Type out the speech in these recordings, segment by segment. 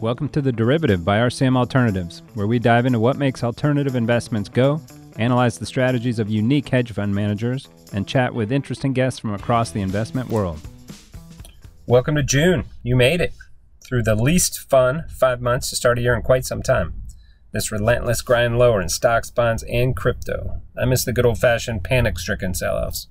Welcome to The Derivative by RCM Alternatives, where we dive into what makes alternative investments go, analyze the strategies of unique hedge fund managers, and chat with interesting guests from across the investment world. Welcome to June. You made it through the least fun five months to start a year in quite some time. This relentless grind lower in stocks, bonds, and crypto. I miss the good old fashioned panic stricken sellouts.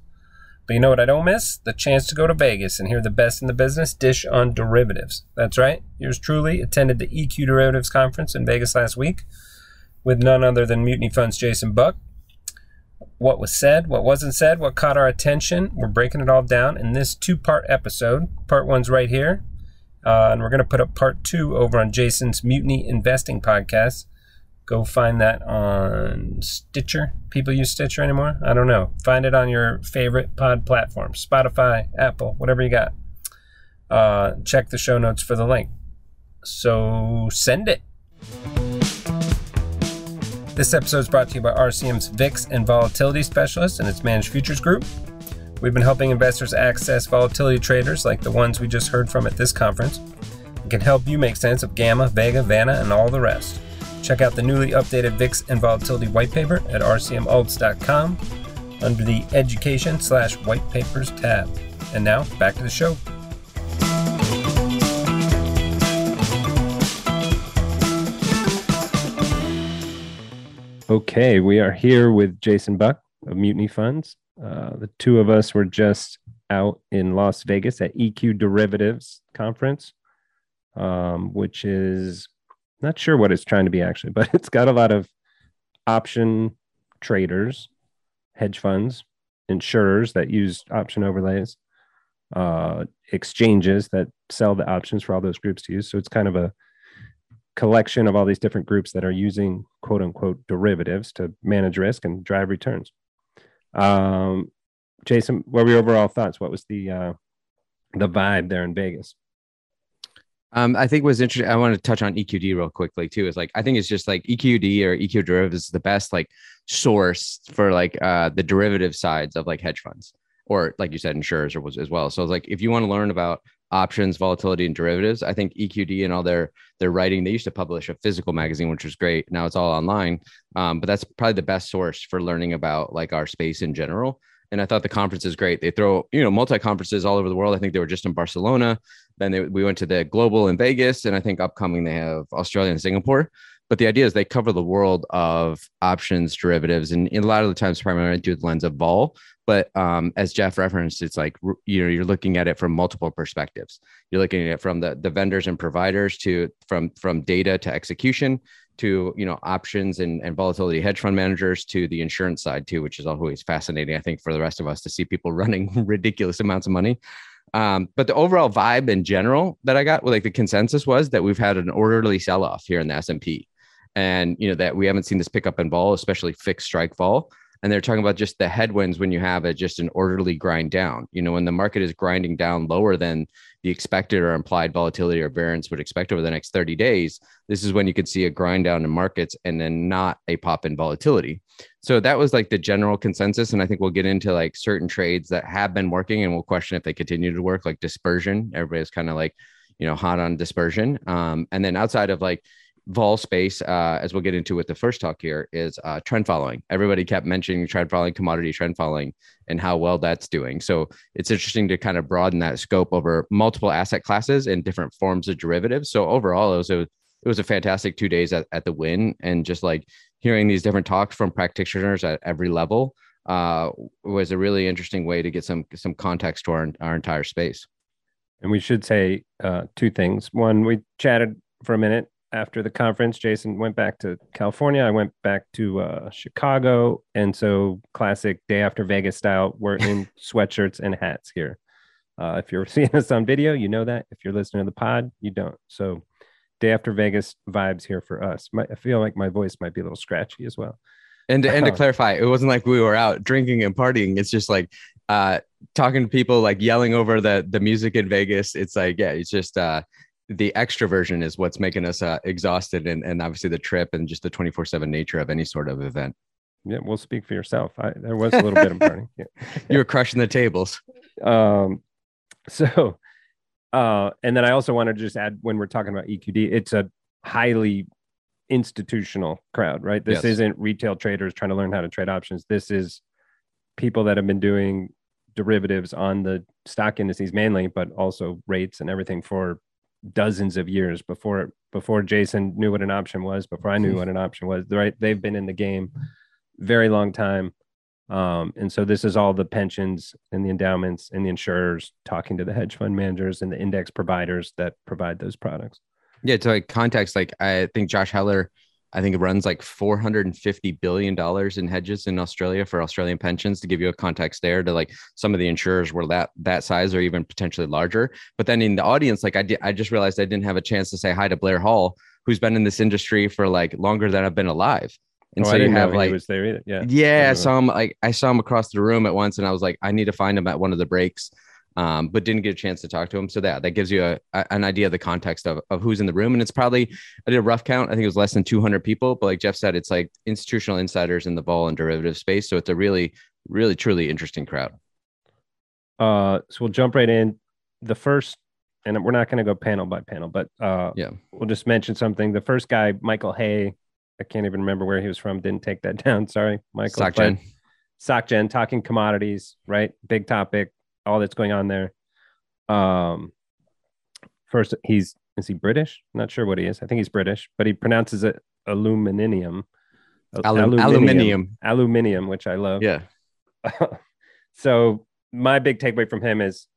But you know what I don't miss? The chance to go to Vegas and hear the best in the business dish on derivatives. That's right. Yours truly attended the EQ Derivatives Conference in Vegas last week with none other than Mutiny Fund's Jason Buck. What was said, what wasn't said, what caught our attention, we're breaking it all down in this two part episode. Part one's right here. Uh, and we're going to put up part two over on Jason's Mutiny Investing podcast. Go find that on Stitcher. People use Stitcher anymore? I don't know. Find it on your favorite pod platform Spotify, Apple, whatever you got. Uh, check the show notes for the link. So send it. This episode is brought to you by RCM's VIX and Volatility Specialist and its Managed Futures Group. We've been helping investors access volatility traders like the ones we just heard from at this conference. It can help you make sense of Gamma, Vega, Vanna, and all the rest. Check out the newly updated VIX and Volatility white paper at rcmalts.com under the Education slash White Papers tab. And now, back to the show. Okay, we are here with Jason Buck of Mutiny Funds. Uh, the two of us were just out in Las Vegas at EQ Derivatives Conference, um, which is not sure what it's trying to be actually, but it's got a lot of option traders, hedge funds, insurers that use option overlays, uh, exchanges that sell the options for all those groups to use. So it's kind of a collection of all these different groups that are using quote unquote derivatives to manage risk and drive returns. Um, Jason, what were your overall thoughts? What was the uh, the vibe there in Vegas? Um, I think was interesting. I want to touch on EQD real quickly too. Is like I think it's just like EQD or EQ derivatives is the best like source for like uh the derivative sides of like hedge funds or like you said insurers or was as well. So it's like if you want to learn about options, volatility, and derivatives, I think EQD and all their their writing. They used to publish a physical magazine, which was great. Now it's all online, um, but that's probably the best source for learning about like our space in general. And I thought the conference is great. They throw you know multi conferences all over the world. I think they were just in Barcelona. Then they, we went to the global in Vegas, and I think upcoming they have Australia and Singapore. But the idea is they cover the world of options, derivatives, and, a lot of the times primarily through the lens of vol. But um, as Jeff referenced, it's like you know you're looking at it from multiple perspectives. You're looking at it from the, the vendors and providers to from from data to execution to you know options and, and volatility hedge fund managers to the insurance side too, which is always fascinating. I think for the rest of us to see people running ridiculous amounts of money. Um, but the overall vibe in general that I got, like the consensus was that we've had an orderly sell off here in the S and P, and you know that we haven't seen this pickup in vol, especially fixed strike vol. And they're talking about just the headwinds when you have a just an orderly grind down. You know, when the market is grinding down lower than the expected or implied volatility or variance would expect over the next 30 days, this is when you could see a grind down in markets and then not a pop in volatility. So that was like the general consensus. And I think we'll get into like certain trades that have been working and we'll question if they continue to work, like dispersion. Everybody's kind of like, you know, hot on dispersion. Um, and then outside of like, vol space, uh, as we'll get into with the first talk here, is uh, trend following. Everybody kept mentioning trend following, commodity trend following, and how well that's doing. So it's interesting to kind of broaden that scope over multiple asset classes and different forms of derivatives. So overall, it was a it was a fantastic two days at, at the Wynn, and just like hearing these different talks from practitioners at every level uh, was a really interesting way to get some some context to our, our entire space. And we should say uh, two things. One, we chatted for a minute after the conference, Jason went back to California. I went back to uh, Chicago, and so classic day after Vegas style. We're in sweatshirts and hats here. Uh, if you're seeing us on video, you know that. If you're listening to the pod, you don't. So day after Vegas vibes here for us. My, I feel like my voice might be a little scratchy as well. And to, and to clarify, it wasn't like we were out drinking and partying. It's just like uh, talking to people, like yelling over the the music in Vegas. It's like yeah, it's just uh, the extroversion is what's making us uh, exhausted and, and obviously the trip and just the 24 7 nature of any sort of event. Yeah, we'll speak for yourself. I, there was a little bit of burning. Yeah. You were crushing the tables. Um, so Uh, and then I also want to just add when we're talking about EQD, it's a highly institutional crowd, right? This Yes. isn't retail traders trying to learn how to trade options. This is people that have been doing derivatives on the stock indices mainly, but also rates and everything for dozens of years before before Jason knew what an option was, before I knew what an option was. Right? They've been in the game very long time. Um, and so this is all the pensions and the endowments and the insurers talking to the hedge fund managers and the index providers that provide those products. Yeah, to like context, like I think Josh Heller, I think it runs like four hundred and fifty billion dollars in hedges in Australia for Australian pensions. To give you a context there, to like some of the insurers were that that size or even potentially larger. But then in the audience, like I did, I just realized I didn't have a chance to say hi to Blair Hull, who's been in this industry for like longer than I've been alive. And Oh, so I you have like he was there either. Yeah. yeah, I remember. saw him like I saw him across the room at once, and I was like, I need to find him at one of the breaks, um, but didn't get a chance to talk to him. So that that gives you a, a- an idea of the context of, of who's in the room, and it's probably I did a rough count. I think it was less than 200 people, but like Jeff said, it's like institutional insiders in the vol and derivative space. So it's a really, really, truly interesting crowd. Uh, so we'll jump right in. The first, and we're not going to go panel by panel, but uh, Yeah. we'll just mention something. The first guy, Michael Haigh, I can't even remember where he was from. Didn't take that down. Sorry, Michael. Sock but- Gen. SocGen talking commodities, right? Big topic, all that's going on there. Um, first, he's is he British? Not sure what he is. I think he's British, but he pronounces it aluminium. Alum- aluminium. aluminium, which I love. Yeah. so my big takeaway from him is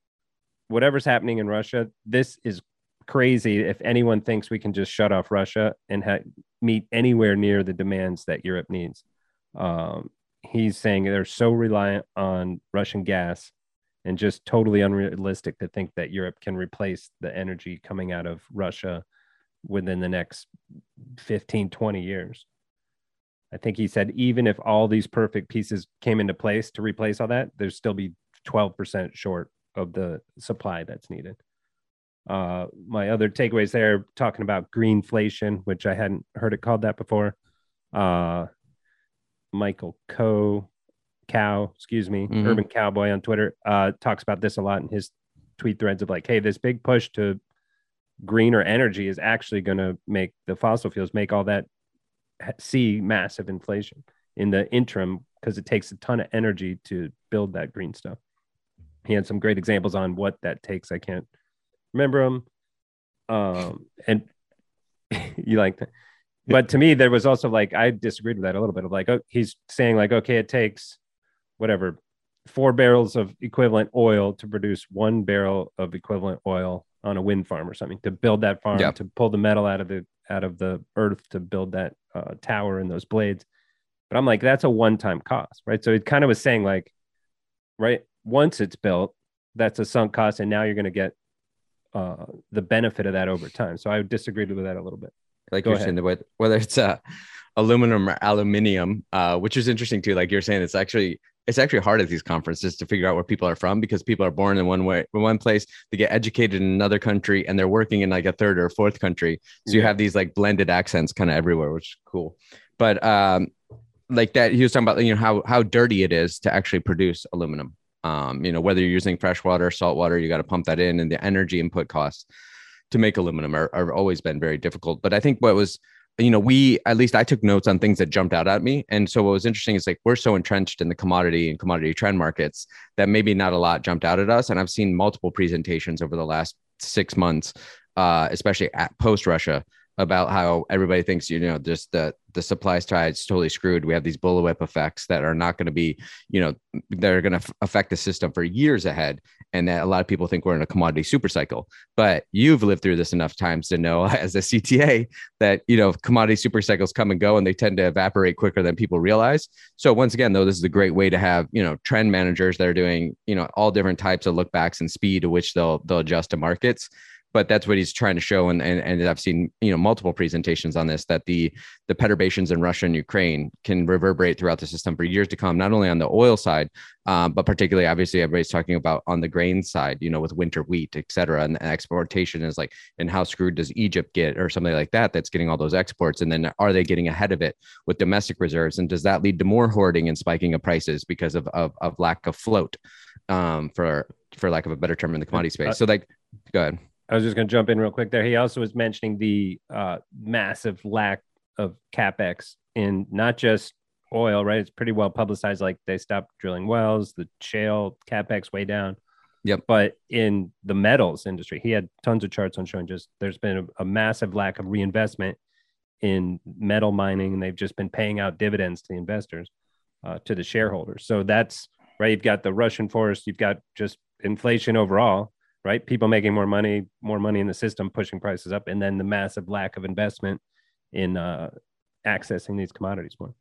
whatever's happening in Russia, this is crazy if anyone thinks we can just shut off Russia and ha- meet anywhere near the demands that Europe needs. Um, he's saying they're so reliant on Russian gas and just totally unrealistic to think that Europe can replace the energy coming out of Russia within the next 15, 20 years. I think he said even if all these perfect pieces came into place to replace all that, there'd still be 12% short of the supply that's needed. Uh, my other takeaways there talking about greenflation, which I hadn't heard it called that before. Uh, Michael Coe, Kao, excuse me, Mhm. Urban Kaoboy on Twitter, uh, talks about this a lot in his tweet threads of like, hey, this big push to greener energy is actually going to make the fossil fuels make all that ha- see massive inflation in the interim because it takes a ton of energy to build that green stuff. He had some great examples on what that takes. I can't remember them. Um, and you like that. But to me, there was also like I disagreed with that a little bit of like, oh, he's saying like, okay, it takes whatever four barrels of equivalent oil to produce one barrel of equivalent oil on a wind farm or something to build that farm Yeah. to pull the metal out of the out of the earth to build that uh, tower and those blades but i'm like that's a one-time cost right so it kind of was saying like right once it's built that's a sunk cost and now you're going to get uh, the benefit of that over time so i disagreed with that a little bit like Go you're ahead. saying whether, it's uh, aluminum or aluminium uh, which is interesting too like you're saying it's actually it's actually hard at these conferences to figure out where people are from because people are born in one way in one place they get educated in another country and they're working in like a third or fourth country. So you have these like blended accents kind of everywhere which is cool. But um like that he was talking about you know how how dirty it is to actually produce aluminum. Um you know whether you're using fresh water salt water you got to pump that in and the energy input costs to make aluminum are, are always been very difficult. But i think what was you know we at least i took notes on things that jumped out at me. And so what was interesting is like we're so entrenched in the commodity and commodity trend markets that maybe not a lot jumped out at us. And i've seen multiple presentations over the last six months uh, especially at post russia about how everybody thinks you know just the the supply side is totally screwed. We have these bullwhip effects that are not going to be you know that are going to f- affect the system for years ahead and that a lot of people think we're in a commodity super cycle but you've lived through this enough times to know as a cta that you know commodity super cycles come and go and they tend to evaporate quicker than people realize. So once again though this is a great way to have you know trend managers that are doing you know all different types of look backs and speed to which they'll they'll adjust to markets but that's what he's trying to show and, and and I've seen you know multiple presentations on this that the the perturbations in Russia and Ukraine can reverberate throughout the system for years to come not only on the oil side um, but particularly obviously everybody's talking about on the grain side you know with winter wheat et cetera and, exportation is like and how screwed does Egypt get or something like that that's getting all those exports and then are they getting ahead of it with domestic reserves and does that lead to more hoarding and spiking of prices because of of, of lack of float um, for for lack of a better term in the commodity space so like Go ahead. I was just going to jump in real quick there. He also was mentioning the uh, massive lack of capex in not just oil, right? It's pretty well publicized. Like they stopped drilling wells, the shale capex way down. Yep. But in the metals industry, he had tons of charts on showing just there's been a, a massive lack of reinvestment in metal mining, and they've just been paying out dividends to the investors, uh, to the shareholders. So that's right. You've got the Russian forest, you've got just inflation overall, right? People making more money, more money in the system, pushing prices up, and then the massive lack of investment in uh, accessing these commodities more.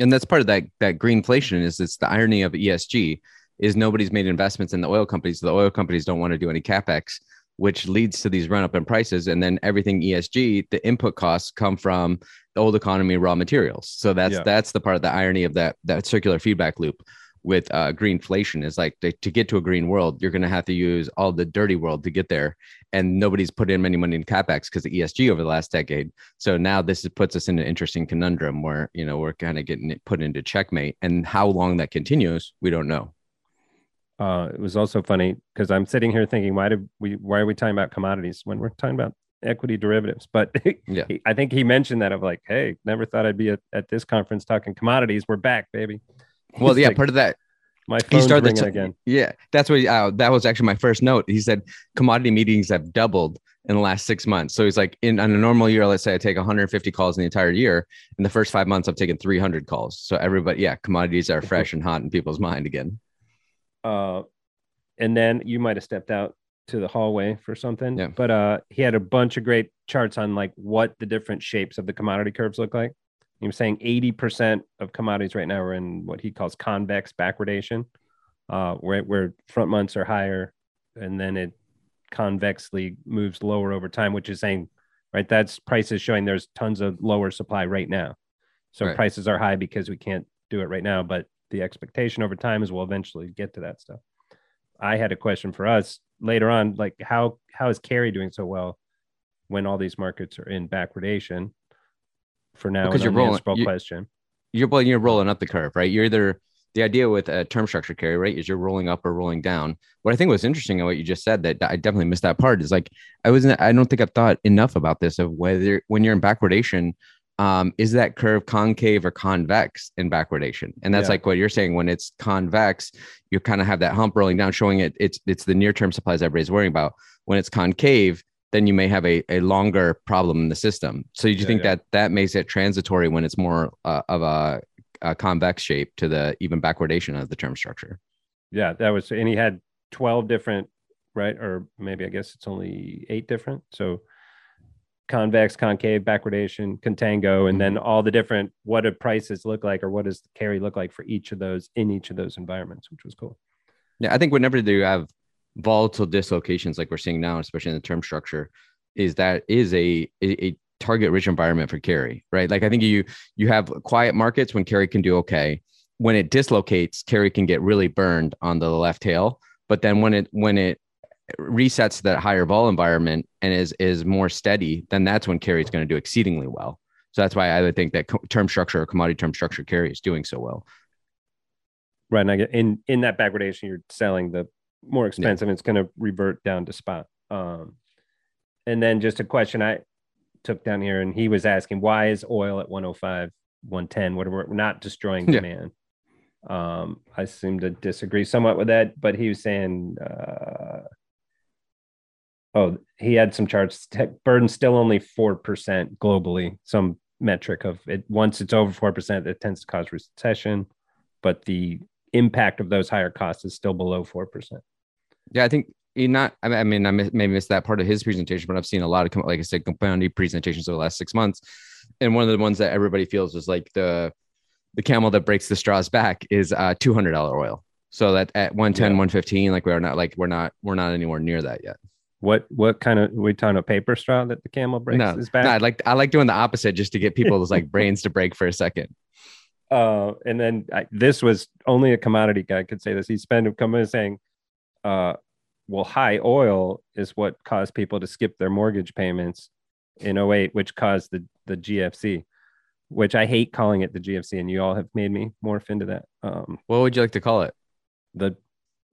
And that's part of that that greenflation is it's the irony of ESG is nobody's made investments in the oil companies. The oil companies don't want to do any capex, which leads to these run up in prices. And then everything ESG, the input costs come from the old economy raw materials. So that's Yeah. that's the part of the irony of that that circular feedback loop with uh, greenflation is like to, to get to a green world, you're going to have to use all the dirty world to get there. And nobody's put in any money in capex because of ESG over the last decade. So now this is, puts us in an interesting conundrum where you know we're kind of getting it put into checkmate, and how long that continues, we don't know. Uh, it was also funny because I'm sitting here thinking, why did we? Why are we talking about commodities when we're talking about equity derivatives? But Yeah. he- I think he mentioned that of like, hey, never thought I'd be at, at this conference talking commodities. We're back, baby. Well, yeah, like, part of that my he started ringing to- again. Yeah, that's what uh, that was actually my first note. He said commodity meetings have doubled in the last six months. So he's like, in on a normal year, let's say I take 150 calls in the entire year. In the first five months, I've taken 300 calls. So everybody, yeah, commodities are fresh and hot in people's mind again. uh, and then you might have stepped out to the hallway for something. Yeah. But uh, he had a bunch of great charts on like what the different shapes of the commodity curves look like. He was saying 80% of commodities right now are in what he calls convex backwardation, uh, where, where front months are higher and then it convexly moves lower over time, which is saying, right, that's prices showing there's tons of lower supply right now. So Right. prices are high because we can't do it right now, but the expectation over time is we'll eventually get to that stuff. I had a question for us later on, like how how is carry doing so well when all these markets are in backwardation? For now, Because you're rolling- you- question. You're well, you're rolling up the curve, right? You're either the idea with a term structure carry, right, is you're rolling up or rolling down. What I think was interesting in what you just said that I definitely missed that part is like I wasn't. I don't think I've thought enough about this of whether when you're in backwardation, um, is that curve concave or convex in backwardation? And that's Yeah. like what you're saying. When it's convex, you kind of have that hump rolling down, showing it. It's it's the near term supplies everybody's worrying about. When it's concave, then you may have a, a longer problem in the system. So do you Yeah, think yeah. that that makes it transitory when it's more uh, of a, a convex shape to the even backwardation of the term structure. Yeah, that was, and he had 12 different, right? Or maybe I guess it's only eight different. So convex, concave, backwardation, contango, and then all the different what do prices look like or what does the carry look like for each of those in each of those environments, which was cool. Yeah, I think whenever you have volatile dislocations like we're seeing now, especially in the term structure, is that is a a, a target rich environment for carry, right? Like I think you you have quiet markets when carry can do okay. When it dislocates, carry can get really burned on the left tail. But then when it when it resets that higher vol environment and is is more steady, then that's when carry is going to do exceedingly well. So that's why I would think that term structure or commodity term structure carry is doing so well. Right. And in in that backwardation, you're selling the more expensive, and it's going to revert down to spot. Um, and then just a question I took down here, and he was asking, why is oil at 105, 110? What are we we're not destroying Yeah. demand? Um, I seem to disagree somewhat with that, but he was saying, uh, oh, he had some charts. Tech burden's still only four percent globally. Some metric of it. Once it's over four percent, it tends to cause recession, but the impact of those higher costs is still below four percent. Yeah, I think he not. I mean, I mean, I mi- maybe missed that part of his presentation, but I've seen a lot of, like I said, compounding presentations over the last six months, and one of the ones that everybody feels is like the the camel that breaks the straws back is uh two hundred dollar oil. So that at 110, Yeah. 115, like we're not like we're not we're not anywhere near that yet. What what kind of we talking a paper straw that the camel breaks no, his back? no, I like I like doing the opposite just to get people's like brains to break for a second. uh, and then I, this was only a commodity guy could say this. He spent come in saying, uh, well, high oil is what caused people to skip their mortgage payments in 08, which caused the, the GFC, which I hate calling it the GFC. And you all have made me morph into that. Um, What would you like to call it? the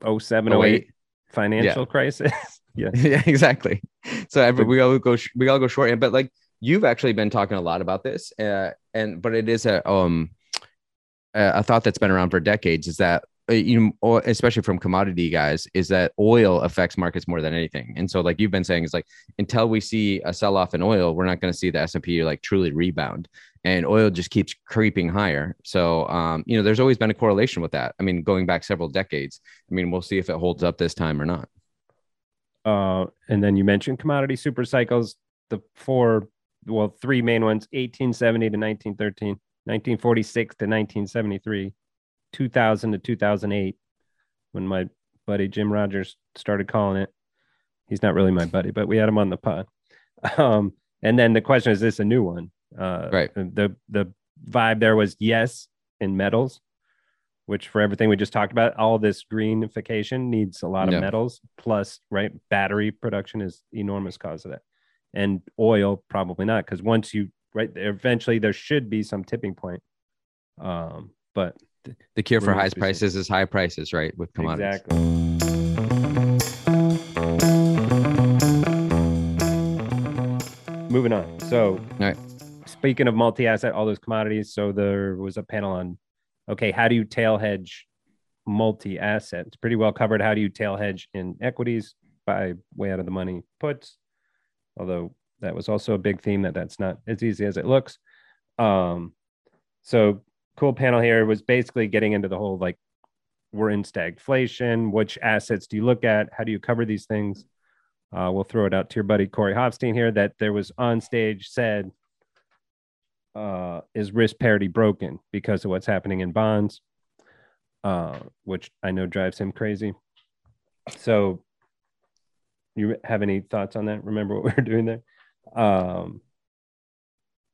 07, 08 08? financial crisis. Yeah. yeah, exactly. So every, we all go sh- we all go short, but like you've actually been talking a lot about this, uh, and but it is a um a thought that's been around for decades is that you know, especially from commodity guys, is that oil affects markets more than anything. And so, like you've been saying, is like until we see a sell off in oil, we're not going to see the S and P like truly rebound, and oil just keeps creeping higher. So, um, you know, there's always been a correlation with that. I mean, going back several decades. I mean, we'll see if it holds up this time or not. Uh, and then you mentioned commodity super cycles. The four, well, three main ones: 1870 to 1913, 1946 to 1973 2000 to 2008 when my buddy Jim Rogers started calling it. He's not really my buddy, but we had him on the pod. Um, and then the question is, this a new one? Uh, right. The the vibe there was yes in metals, which for everything we just talked about, all this greenification needs a lot of metals. Plus, right, battery production is enormous cause of that, and oil probably not because once you right, eventually there should be some tipping point. Um, but The cure for high to be seen. prices is high prices, right? With commodities. Exactly. Moving on. So, right. speaking of multi-asset, all those commodities. So there was a panel on, okay, how do you tail hedge multi-asset? It's pretty well covered. How do you tail hedge in equities by way out of the money puts? Although that was also a big theme that that's not as easy as it looks. Um, so cool panel here was basically getting into the whole like we're in stagflation. Which assets do you look at? How do you cover these things? Uh, we'll throw it out to your buddy Corey Hoffstein here that there was on stage said, uh, is risk parity broken because of what's happening in bonds, uh, which I know drives him crazy. So, you have any thoughts on that? Remember what we were doing there? Um,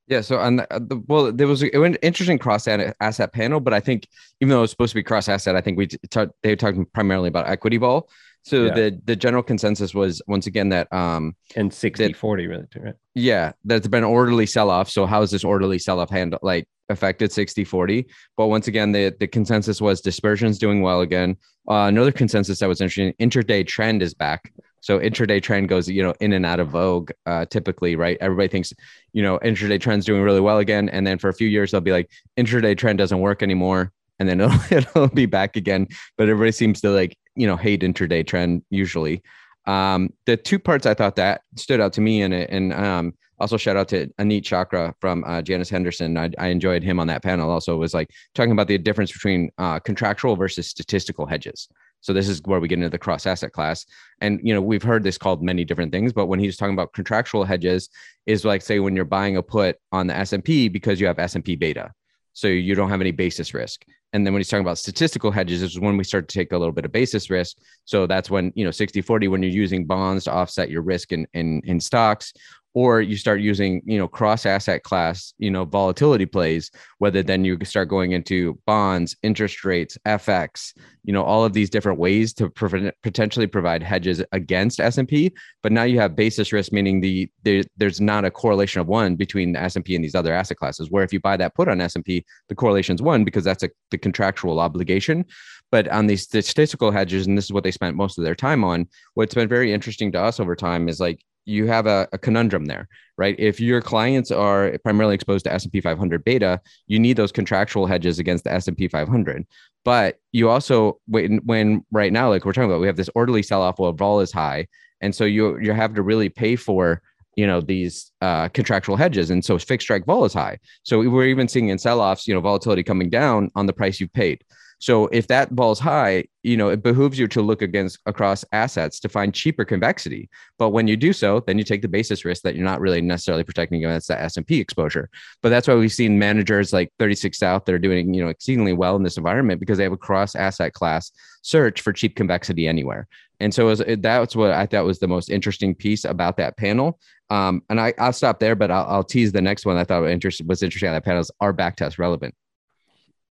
Yeah. So on the, uh, the well, there was a, an interesting cross asset panel, but I think even though it was supposed to be cross asset, I think we t- talked they were talking primarily about equity vol. So Yeah. the the general consensus was once again that um and 60 40, really, right? yeah that's been orderly sell off. So how is this orderly sell off handle like affected 60 40? But once again, the the consensus was dispersion's doing well again. Uh, another consensus that was interesting: intraday trend is back. So intraday trend goes, you know, in and out of vogue, uh, typically, right? Everybody thinks, you know, intraday trend's doing really well again, and then for a few years they'll be like, intraday trend doesn't work anymore, and then it'll, it'll be back again. But everybody seems to like, you know, hate intraday trend usually. Um, the two parts I thought that stood out to me, and it and um, also shout out to Anit Chakra from uh, Janus Henderson. I, I enjoyed him on that panel. Also, was like talking about the difference between uh, contractual versus statistical hedges. So this is where we get into the cross asset class. And you know, we've heard this called many different things, but when he's talking about contractual hedges, is like say when you're buying a put on the S and P because you have S and P beta, so you don't have any basis risk. And then when he's talking about statistical hedges, this is when we start to take a little bit of basis risk. So that's when you know 60 40 when you're using bonds to offset your risk in in, in stocks or you start using you know cross asset class you know volatility plays whether then you start going into bonds interest rates fx you know all of these different ways to prevent, potentially provide hedges against s&p but now you have basis risk meaning the, the there's not a correlation of one between the s&p and these other asset classes where if you buy that put on s&p the correlation's one because that's a, the contractual obligation. But on these statistical hedges and this is what they spent most of their time on what's been very interesting to us over time is like you have a, a, conundrum there, right? If your clients are primarily exposed to S&P 500 beta, you need those contractual hedges against the S&P 500. But you also when, when right now, like we're talking about, we have this orderly sell-off while vol is high, and so you you have to really pay for you know these uh, contractual hedges, and so fixed strike vol is high. So we're even seeing in sell-offs, you know, volatility coming down on the price you've paid. So if that vol's high, you know, it behooves you to look against across assets to find cheaper convexity. But when you do so, then you take the basis risk that you're not really necessarily protecting against that S&P exposure. But that's why we've seen managers like 36 South that are doing, you know, exceedingly well in this environment because they have a cross asset class search for cheap convexity anywhere. And so was, that's what I thought was the most interesting piece about that panel. Um, and I, I'll stop there, but I'll, I'll tease the next one I thought was interesting, was interesting on that panel is are back test relevant?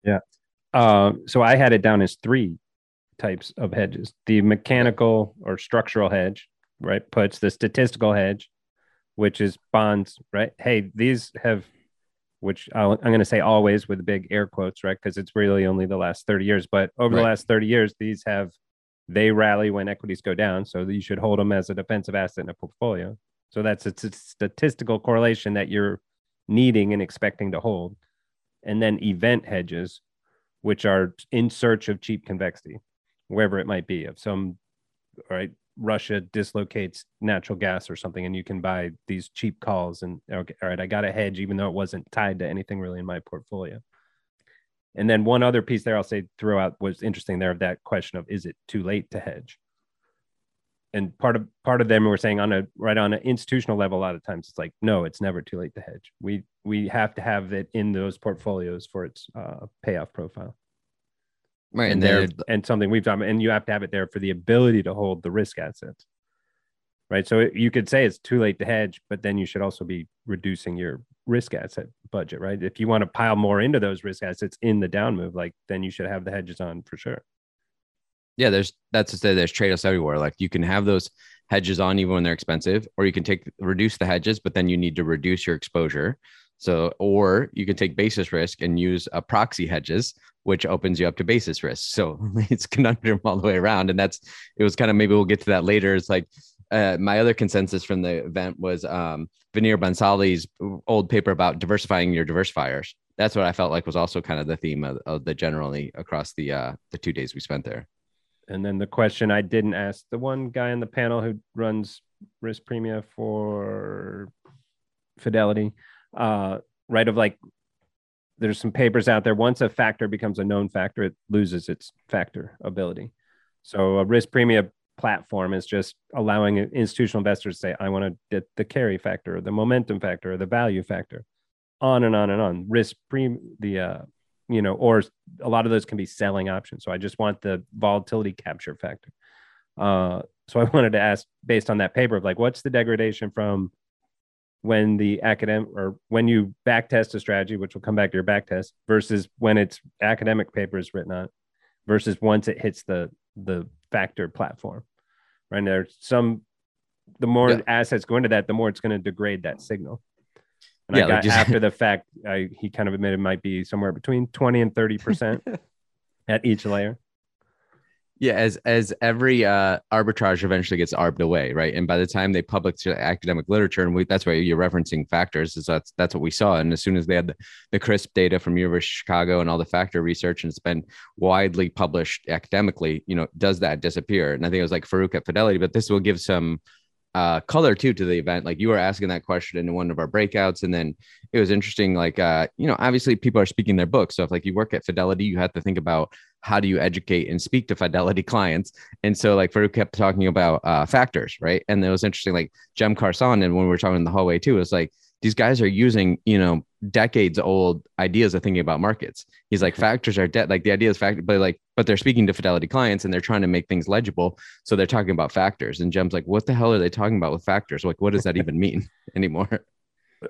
Yeah. Uh, so I had it down as three types of hedges: the mechanical or structural hedge, right? Puts the statistical hedge, which is bonds, right? Hey, these have, which i am going to say always with big air quotes, right? Because it's really only the last thirty years. But over Right. the last thirty years, these have they rally when equities go down. So you should hold them as a defensive asset in a portfolio. So that's a statistical correlation that you're needing and expecting to hold. And then event hedges, which are in search of cheap convexity, wherever it might be, of some right Russia dislocates natural gas or something, and you can buy these cheap calls. And okay, all right, I got a hedge, even though it wasn't tied to anything really in my portfolio. And then one other piece there I'll say throughout was interesting there of that question of is it too late to hedge? And part of part of them were saying on a right on an institutional level, a lot of times it's like, no, it's never too late to hedge. We we have to have it in those portfolios for its uh, payoff profile. Right. And, and there and something we've done, and you have to have it there for the ability to hold the risk assets. Right. So it, you could say it's too late to hedge, but then you should also be reducing your risk asset budget, right? If you want to pile more into those risk assets in the down move, like then you should have the hedges on for sure. Yeah, there's that's to say there's trade-offs everywhere. Like you can have those hedges on even when they're expensive, or you can take reduce the hedges, but then you need to reduce your exposure. So, or you can take basis risk and use a proxy hedges, which opens you up to basis risk. So it's conundrum all the way around. And that's it was kind of maybe we'll get to that later. It's like uh, my other consensus from the event was um, Vineer Bhansali's old paper about diversifying your diversifiers. That's what I felt like was also kind of the theme of, of the generally across the uh, the two days we spent there. And then the question I didn't ask the one guy in the panel who runs risk premia for Fidelity, uh, right? Of like, there's some papers out there. Once a factor becomes a known factor, it loses its factor ability. So a risk premia platform is just allowing institutional investors to say, I want to get the carry factor, or the momentum factor, or the value factor, on and on and on. Risk pre the uh, you know, or a lot of those can be selling options. So I just want the volatility capture factor. Uh, so I wanted to ask, based on that paper, of like, what's the degradation from when the academic or when you back test a strategy, which will come back to your back test, versus when it's academic papers written on, versus once it hits the the factor platform. Right there's some the more yeah. assets go into that, the more it's going to degrade that signal. And yeah, I got like just... after the fact, I, he kind of admitted might be somewhere between 20 and 30 percent at each layer. Yeah, as as every uh, arbitrage eventually gets arbed away, right? And by the time they publish academic literature, and we, that's why you're referencing factors, is that's that's what we saw. And as soon as they had the, the CRSP data from University of Chicago and all the factor research, and it's been widely published academically, you know, does that disappear? And I think it was like Farouk at Fidelity, but this will give some uh, color too to the event. Like you were asking that question in one of our breakouts, and then it was interesting. Like uh, you know, obviously people are speaking their book. So if like you work at Fidelity, you have to think about how do you educate and speak to Fidelity clients. And so like Farouk kept talking about uh, factors, right? And it was interesting. Like Jem Carson, and when we were talking in the hallway too, it was like these guys are using you know decades old ideas of thinking about markets. He's like factors are dead. Like the idea is factor, but like but they're speaking to Fidelity clients and they're trying to make things legible. So they're talking about factors. And Jem's like, what the hell are they talking about with factors? Like, what does that even mean anymore?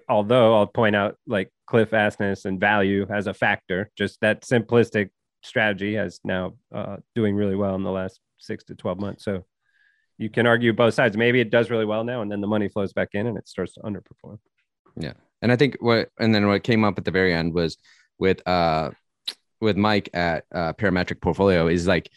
Although I'll point out like Cliff Asness and value as a factor, just that simplistic strategy has now uh, doing really well in the last six to 12 months. So you can argue both sides. Maybe it does really well now, and then the money flows back in and it starts to underperform. Yeah. And I think what, and then what came up at the very end was with, uh, with Mike at uh, Parametric Portfolio is like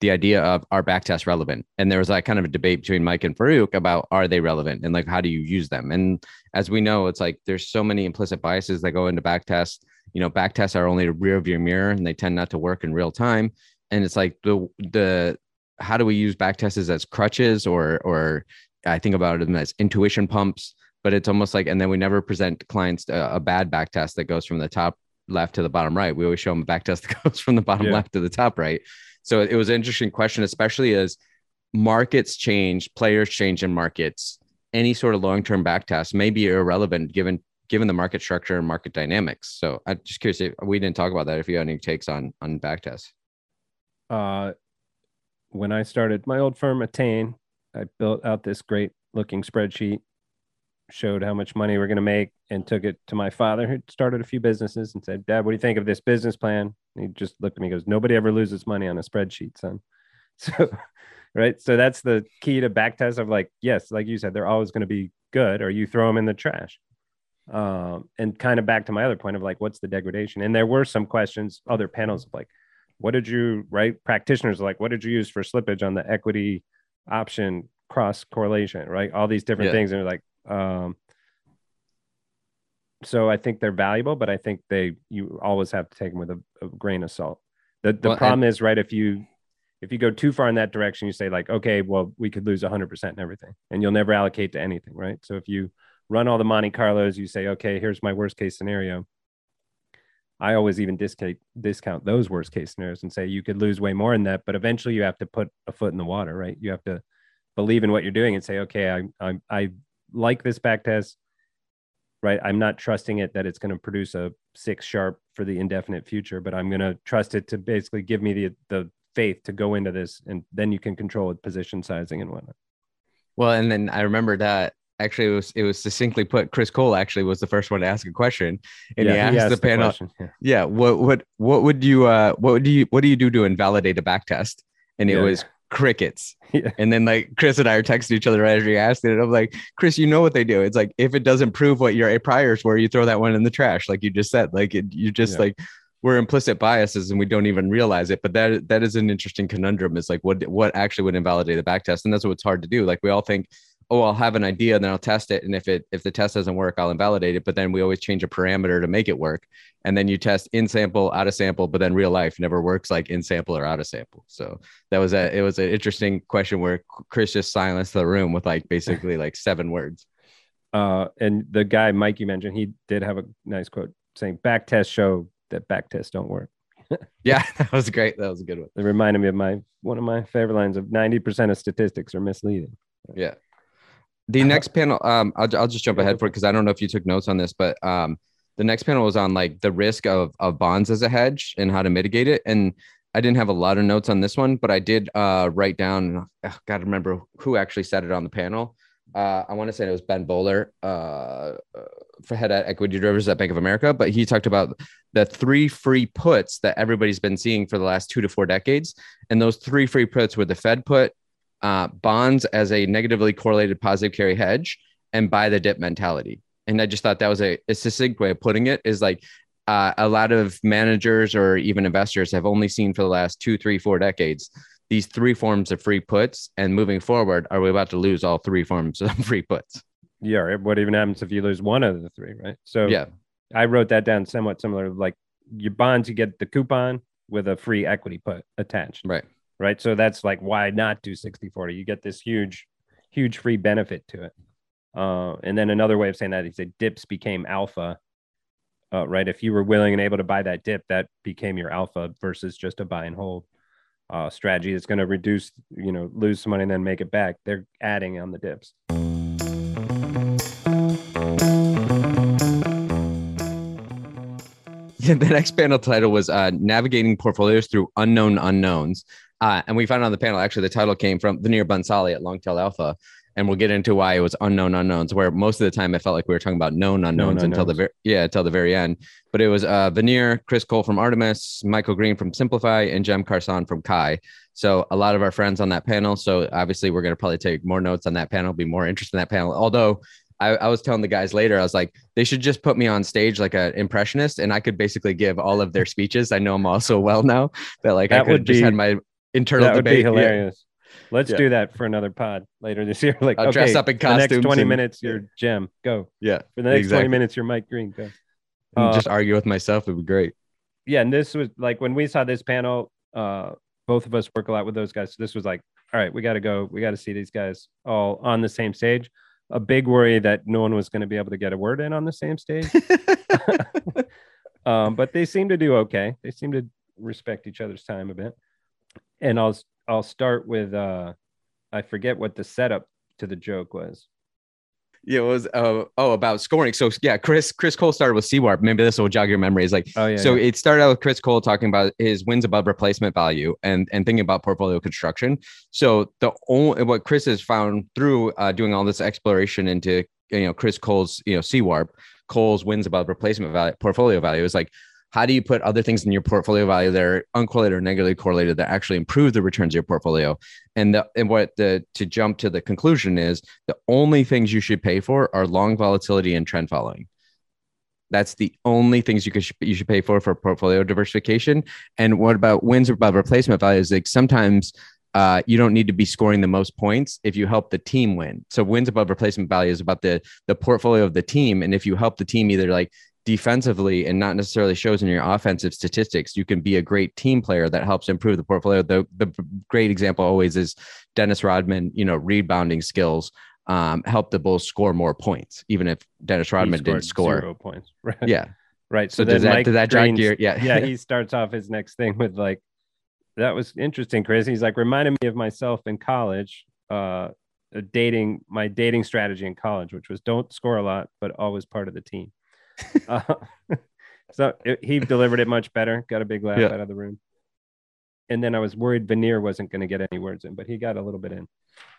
the idea of are backtests relevant? And there was like kind of a debate between Mike and Farouk about are they relevant and like how do you use them? And as we know, it's like there's so many implicit biases that go into backtests. You know, backtests are only a rear view mirror and they tend not to work in real time. And it's like the the how do we use backtests as crutches or or I think about them as intuition pumps but it's almost like, and then we never present clients a, a bad back test that goes from the top left to the bottom right. We always show them a back test that goes from the bottom yeah. left to the top right. So it was an interesting question, especially as markets change, players change in markets. Any sort of long-term back test may be irrelevant given given the market structure and market dynamics. So I'm just curious if we didn't talk about that. If you have any takes on on back tests. Uh, when I started my old firm, Attain, I built out this great looking spreadsheet showed how much money we're going to make and took it to my father who started a few businesses and said dad what do you think of this business plan? And he just looked at me and goes nobody ever loses money on a spreadsheet son. So right? So that's the key to back test of like yes like you said they're always going to be good or you throw them in the trash. Um, and kind of back to my other point of like what's the degradation? And there were some questions other panels of like what did you right? Practitioners like, what did you use for slippage on the equity option cross correlation, right? All these different Yeah. things, and they're like, um, so I think they're valuable, but I think they you always have to take them with a, a grain of salt. The the Well, and- problem is right if you if you go too far in that direction, you say like, okay, well, we could lose 100% and everything, and you'll never allocate to anything, right? So if you run all the Monte Carlos, you say, okay, here's my worst case scenario. I always even discount discount those worst case scenarios and say you could lose way more in that, but eventually you have to put a foot in the water, right? You have to believe in what you're doing and say, okay, I I, I like this back test, right? I'm not trusting it that it's going to produce a six Sharpe for the indefinite future, but I'm going to trust it to basically give me the the faith to go into this, and then you can control it, position sizing and whatnot. Well, and then I remember that actually it was it was succinctly put. Chris Cole actually was the first one to ask a question, and he Yeah, asked the panel, question, yeah. "Yeah, what what what would you uh what do you what do you do to invalidate a back test?" And it Yeah, was crickets. Yeah. And then like Chris and I are texting each other as he asked it. And I'm like, Chris, you know what they do. It's like if it doesn't prove what your priors were, you throw that one in the trash, like you just said. Like it, you just Yeah. like we're implicit biases and we don't even realize it. But that that is an interesting conundrum. Is like what what actually would invalidate the back test, and that's what's hard to do. Like we all think, oh, I'll have an idea and then I'll test it, and if it if the test doesn't work, I'll invalidate it. But then we always change a parameter to make it work, and then you test in sample, out of sample, but then real life never works like in sample or out of sample. So that was a it was an interesting question where Chris just silenced the room with like basically like seven words. Uh, and the guy Mike you mentioned, he did have a nice quote saying, "Back tests show that back tests don't work." Yeah, that was great. That was a good one. It reminded me of my one of my favorite lines of ninety percent of statistics are misleading. Yeah. The next panel, um, I'll, I'll just jump ahead for it because I don't know if you took notes on this, but um, the next panel was on like the risk of of bonds as a hedge and how to mitigate it. And I didn't have a lot of notes on this one, but I did uh, write down. Oh, Got to remember who actually said it on the panel. Uh, I want to say it was Ben Bowler, uh, for head at equity derivatives at Bank of America, but he talked about the three free puts that everybody's been seeing for the last two to four decades, and those three free puts were the Fed put, uh, bonds as a negatively correlated positive carry hedge, and buy the dip mentality. And I just thought that was a, a succinct way of putting it. Is like uh, a lot of managers or even investors have only seen for the last two, three, four decades these three forms of free puts. And moving forward, are we about to lose all three forms of free puts? Yeah. What even happens if you lose one of the three, right? So Yeah. I wrote that down somewhat similar. Like your bonds, you get the coupon with a free equity put attached, Right. Right? So that's like why not do 60 40? You get this huge, huge free benefit to it. Uh, and then another way of saying that is that dips became alpha, uh, right? If you were willing and able to buy that dip, that became your alpha versus just a buy and hold uh, strategy that's going to reduce, you know, lose some money and then make it back. They're adding on the dips. Yeah, the next panel title was uh, navigating portfolios through unknown unknowns uh, and we found on the panel actually the title came from Vineer Bhansali at Longtail Alpha. And we'll get into why it was unknown unknowns where most of the time it felt like we were talking about known unknowns until the very yeah until the very end. But it was uh, Vineer Chris Cole from Artemis Michael Green from Simplify and Jem Carson from Kai. So a lot of our friends on that panel so obviously we're going to probably take more notes on that panel be more interested in that panel. Although I, I was telling the guys later, I was like, they should just put me on stage like an impressionist, and I could basically give all of their speeches. I know them all so well now that like I could would just be- had my internal that would debate. be Yeah. hilarious. Let's Yeah. do that for another pod later this year. Like, I'll okay, dress up in the next 20 and- minutes, you're Jim. Go. Yeah, For the next 20 minutes, you're Mike Green. Go. Uh, just argue with myself. It'd be great. yeah, and this was like when we saw this panel, uh, both of us work a lot with those guys. So this was like, all right, we got to go. We got to see these guys all on the same stage. A big worry that no one was going to be able to get a word in on the same stage. um, but they seem to do okay. They seem to respect each other's time a bit. And I'll I'll start with uh, I forget what the setup to the joke was. Yeah, it was uh, oh about scoring. So yeah, Chris Chris Cole started with CWARP. Maybe this will jog your memory. Is like Oh yeah. so yeah. it started out with Chris Cole talking about his wins above replacement value and and thinking about portfolio construction. So the only what Chris has found through uh, doing all this exploration into you know Chris Cole's you know CWARP Cole's wins above replacement value portfolio value is like how do you put other things in your portfolio value that are uncorrelated or negatively correlated that actually improve the returns of your portfolio? And the and what the to jump to the conclusion is the only things you should pay for are long volatility and trend following That's the only things you could you should pay for for portfolio diversification. And what about wins above replacement values? Like sometimes uh, you don't need to be scoring the most points if you help the team win. So wins above replacement value is about the the portfolio of the team, and if you help the team either like defensively and not necessarily shows in your offensive statistics, you can be a great team player that helps improve the portfolio. The the great example always is Dennis Rodman. You know, rebounding skills um, help the Bulls score more points, even if Dennis Rodman didn't score zero points. Right. Yeah. Right. So, so does that does that drive your yeah yeah he starts off his next thing with like that was interesting, Chris. He's like reminded me of myself in college, uh, dating my dating strategy in college, which was don't score a lot, but always part of the team. uh, so it, he delivered it much better. Got a big laugh yeah. out of the room. And then I was worried Vineer wasn't going to get any words in, but he got a little bit in.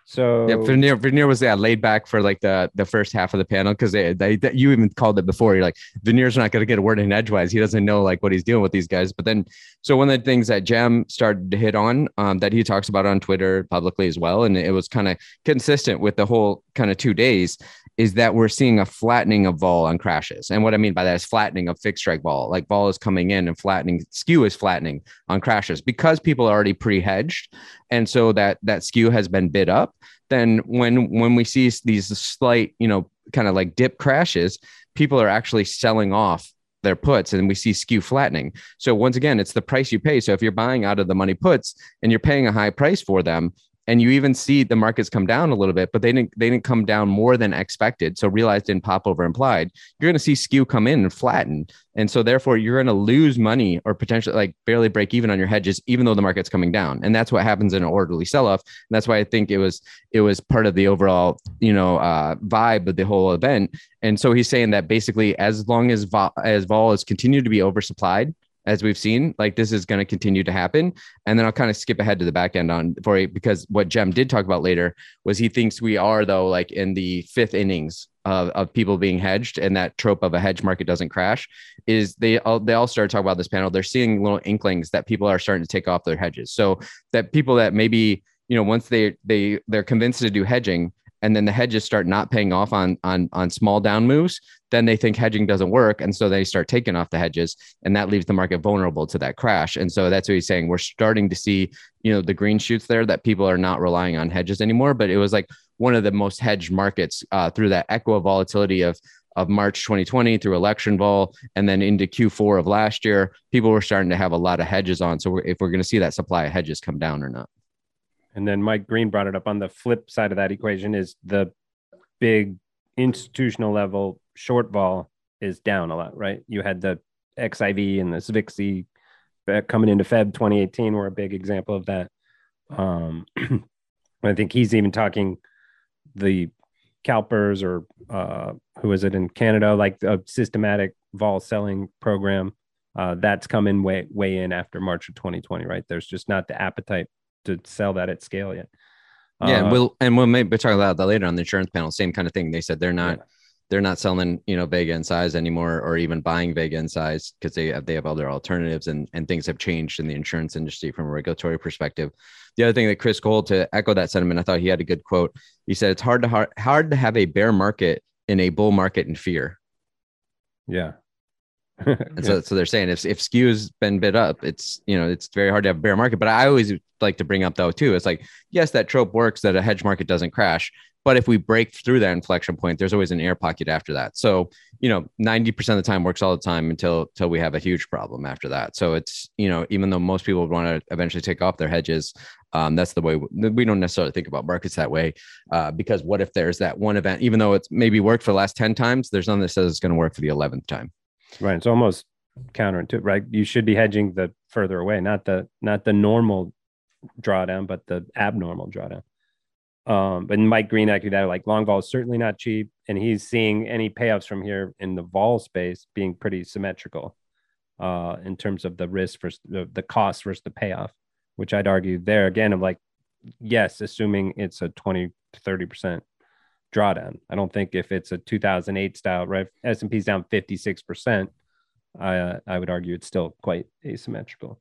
So yeah, Vineer, Vineer was yeah laid back for like the the first half of the panel because they, they, they, you even called it before. You're like Vineer's not going to get a word in edgewise. He doesn't know like what he's doing with these guys. But then, so one of the things that Cem started to hit on um, that he talks about on Twitter publicly as well, and it was kind of consistent with the whole kind of two days, is that we're seeing a flattening of vol on crashes. And what I mean by that is flattening of fixed strike vol. Like vol is coming in and flattening, skew is flattening on crashes because people are already pre-hedged. And so that that skew has been bid up. Then when when we see these slight, you know, kind of like dip crashes, people are actually selling off their puts and we see skew flattening. So once again, it's the price you pay. So if you're buying out of the money puts and you're paying a high price for them, and you even see the markets come down a little bit, but they didn't they didn't come down more than expected. So realized didn't pop over implied. You're going to see skew come in and flatten, and so therefore you're going to lose money or potentially like barely break even on your hedges, even though the market's coming down. And that's what happens in an orderly sell off. And that's why I think it was it was part of the overall you know uh, vibe of the whole event. And so he's saying that basically as long as vol, as vol is continued to be oversupplied as we've seen. Like this is going to continue to happen. And then I'll kind of skip ahead to the back end on for you because what Cem did talk about later was he thinks we are though like in the fifth innings of, of people being hedged and that trope of a hedge market doesn't crash is they all they all started talking about this panel. They're seeing little inklings that people are starting to take off their hedges. So that people that maybe you know once they they they're convinced to do hedging and then the hedges start not paying off on on on small down moves then they think hedging doesn't work and so they start taking off the hedges and that leaves the market vulnerable to that crash and so that's what he's saying we're starting to see you know the green shoots there that people are not relying on hedges anymore but it was like one of the most hedged markets uh, through that equa volatility of of March 2020 through election vol and then into Q4 of last year, people were starting to have a lot of hedges on. So if we're going to see that supply of hedges come down or not. And then Mike Green brought it up on the flip side of that equation is the big institutional level short vol is down a lot, right? You had the XIV and the SVXY coming into Feb 2018 were a big example of that. Um, I think he's even talking the CalPERS or uh, who is it in Canada, like a systematic vol selling program. Uh, that's coming way way in after March of 2020, right? There's just not the appetite to sell that at scale yet. Yeah, uh, and we'll and we'll maybe talk about that later on the insurance panel. Same kind of thing. They said they're not yeah. they're not selling you know Vega and size anymore, or even buying Vega and size because they have they have other alternatives and and things have changed in the insurance industry from a regulatory perspective. The other thing that Chris Cole to echo that sentiment, I thought he had a good quote. He said it's hard to hard, hard to have a bear market in a bull market in fear. Yeah, and so, so they're saying if, if skew's been bid up, it's, you know, it's very hard to have a bear market. But I always like to bring up though, too, it's like, yes, that trope works that a hedge market doesn't crash. But if we break through that inflection point, there's always an air pocket after that. So, you know, 90% of the time works all the time until, until we have a huge problem after that. So it's, you know, even though most people want to eventually take off their hedges, um, that's the way we, we, don't necessarily think about markets that way. Uh, because what if there's that one event, even though it's maybe worked for the last 10 times, there's none that says it's going to work for the 11th time. Right. It's almost counterintuitive, right? You should be hedging the further away, not the not the normal drawdown, but the abnormal drawdown. Um, but Mike Green actually that like long vol is certainly not cheap, and he's seeing any payoffs from here in the vol space being pretty symmetrical uh, in terms of the risk versus the, the cost versus the payoff, which I'd argue there again of like, yes, assuming it's a 20 to 30 percent drawdown. I don't think if it's a 2008 style, right? S&P's down 56%, I, uh, I would argue it's still quite asymmetrical.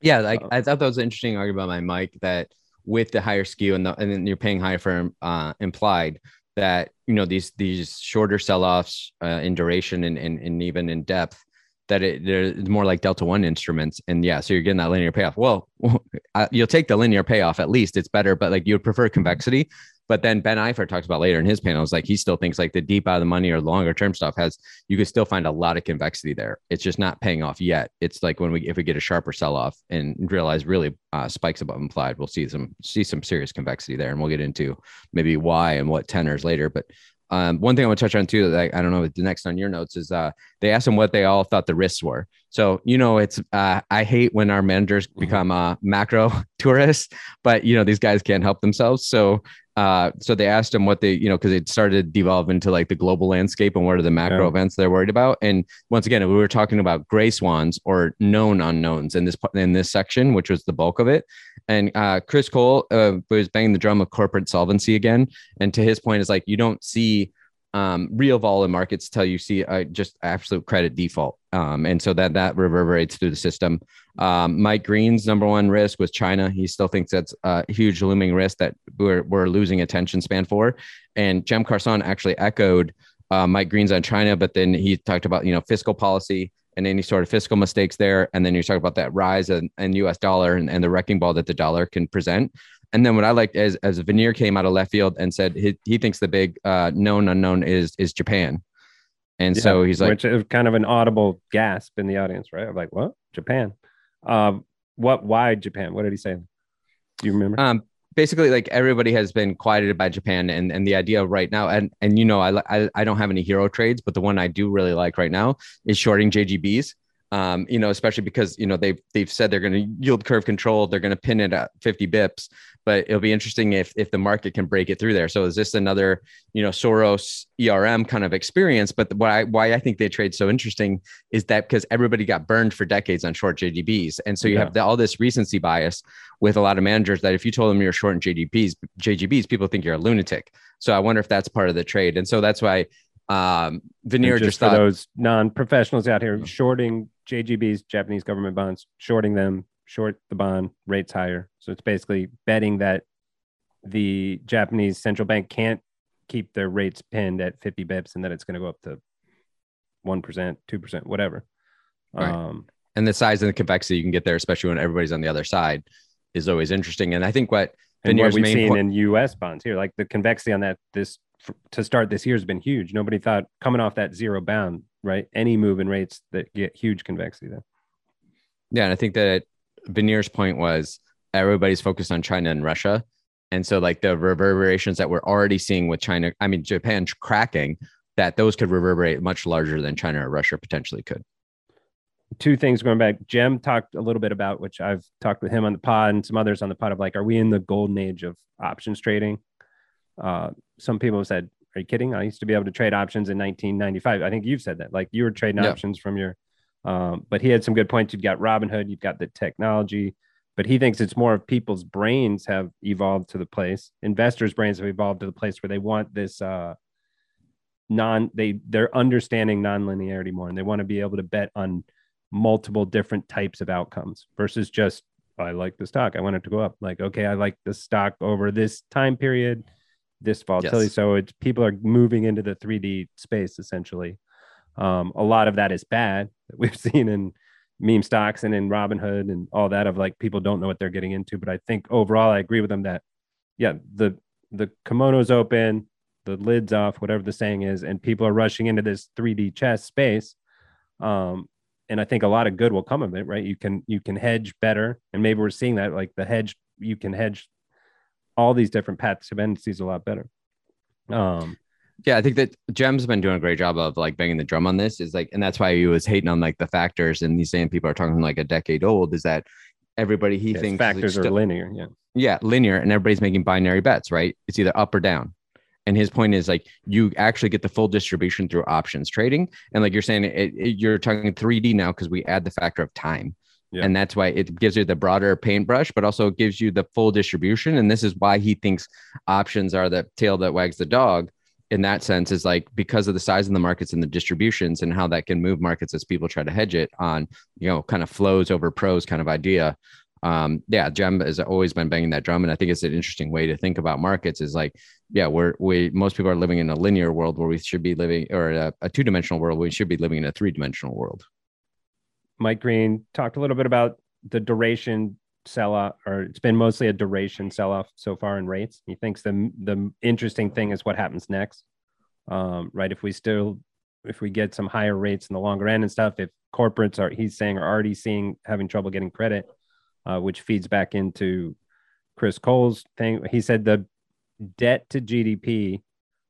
Yeah, like um, I thought that was an interesting argument by Mike that with the higher skew and, the, and then you're paying higher for uh, implied that you know these these shorter sell-offs uh, in duration and, and and even in depth that it, they're more like delta one instruments and yeah so you're getting that linear payoff well you'll take the linear payoff at least it's better but like you would prefer convexity but then Ben Eifert talks about later in his panels, like he still thinks like the deep out of the money or longer term stuff has you could still find a lot of convexity there. It's just not paying off yet. It's like when we if we get a sharper sell off and realize really uh, spikes above implied, we'll see some see some serious convexity there, and we'll get into maybe why and what tenors later. But um, one thing I want to touch on too, that I, don't know, the next on your notes is uh, they asked them what they all thought the risks were. So, you know, it's, uh, I hate when our managers mm-hmm. become uh, macro tourists, but, you know, these guys can't help themselves. So uh, so they asked him what they, you know, because it started to devolve into like the global landscape and what are the macro yeah. events they're worried about. And once again, we were talking about gray swans or known unknowns in this in this section, which was the bulk of it. And uh, Chris Cole uh, was banging the drum of corporate solvency again. And to his point, is like you don't see um, real vol in markets till you see uh, just absolute credit default. Um, and so that that reverberates through the system. Um, Mike Green's number one risk was China. He still thinks that's a huge looming risk that we're, we're losing attention span for. And Cem Karsan actually echoed uh, Mike Green's on China, but then he talked about you know fiscal policy and any sort of fiscal mistakes there. And then you talk about that rise in, in US dollar and, and the wrecking ball that the dollar can present. And then what I liked as as Vineer came out of left field and said he, he thinks the big uh, known unknown is is Japan. And yeah, so he's like, which is kind of an audible gasp in the audience, right? I'm like, what? Japan? Um, what? Why Japan? What did he say? Do you remember? Um, basically, like everybody has been quieted by Japan, and and the idea right now, and and you know, I I, I don't have any hero trades, but the one I do really like right now is shorting JGBs um, you know, especially because you know they've they've said they're going to yield curve control, they're going to pin it at 50 bips, but it'll be interesting if if the market can break it through there. So is this another you know Soros ERM kind of experience? But why why I think they trade so interesting is that because everybody got burned for decades on short JGBs, and so you yeah. have the, all this recency bias with a lot of managers that if you told them you're short in JGBs, JGBs, people think you're a lunatic. So I wonder if that's part of the trade, and so that's why um, Vineer just, just for thought, those non-professionals out here shorting JGBs, Japanese government bonds, shorting them, short the bond, rates higher. So it's basically betting that the Japanese central bank can't keep their rates pinned at 50 bips and that it's going to go up to 1%, 2%, whatever. Right. Um, and the size and the convexity you can get there, especially when everybody's on the other side, is always interesting. And I think what, and what we've seen in US bonds here, like the convexity on that, this to start this year has been huge. Nobody thought coming off that zero bound, right? Any move in rates that get huge convexity there. Yeah, and I think that Vineer's point was everybody's focused on China and Russia. And so like the reverberations that we're already seeing with China, I mean Japan cracking, that those could reverberate much larger than China or Russia potentially could. Two things going back. Cem talked a little bit about, which I've talked with him on the pod and some others on the pod of like, are we in the golden age of options trading? Uh, some people have said, "Are you kidding? I used to be able to trade options in 1995." I think you've said that. Like you were trading yeah. options from your. Um, but he had some good points. You've got Robinhood, you've got the technology, but he thinks it's more of people's brains have evolved to the place. Investors' brains have evolved to the place where they want this uh, non they they're understanding nonlinearity more, and they want to be able to bet on multiple different types of outcomes versus just I like the stock. I want it to go up. Like, okay, I like the stock over this time period this volatility. Yes. So it's people are moving into the 3D space essentially. Um, a lot of that is bad that we've seen in meme stocks and in Robinhood and all that of like people don't know what they're getting into. But I think overall I agree with them that yeah, the the kimono's open, the lid's off, whatever the saying is, and people are rushing into this 3D chess space. Um, and I think a lot of good will come of it, right? You can you can hedge better, and maybe we're seeing that like the hedge you can hedge all these different paths dependencies a lot better. Um, yeah, I think that Cem's been doing a great job of like banging the drum on this. Is like, and that's why he was hating on like the factors, and these same people are talking like a decade old. Is that everybody he yes, thinks factors are linear? Yeah, yeah, linear, and everybody's making binary bets, right? It's either up or down. And his point is like you actually get the full distribution through options trading, and like you're saying, it, it, you're talking 3D now because we add the factor of time. Yeah. And that's why it gives you the broader paintbrush, but also gives you the full distribution. And this is why he thinks options are the tail that wags the dog in that sense is like because of the size of the markets and the distributions and how that can move markets as people try to hedge it on, you know, kind of flows over pros kind of idea. um, yeah, Cem has always been banging that drum, and I think it's an interesting way to think about markets. Is like, yeah, we're we most people are living in a linear world where we should be living, or a, a two dimensional world. We should be living in a three dimensional world. Mike Green talked a little bit about the duration sell off, or it's been mostly a duration sell off so far in rates. He thinks the the interesting thing is what happens next, um, right? If we still if we get some higher rates in the longer end and stuff, if corporates are he's saying are already seeing having trouble getting credit uh, which feeds back into Chris Cole's thing. He said the debt to GDP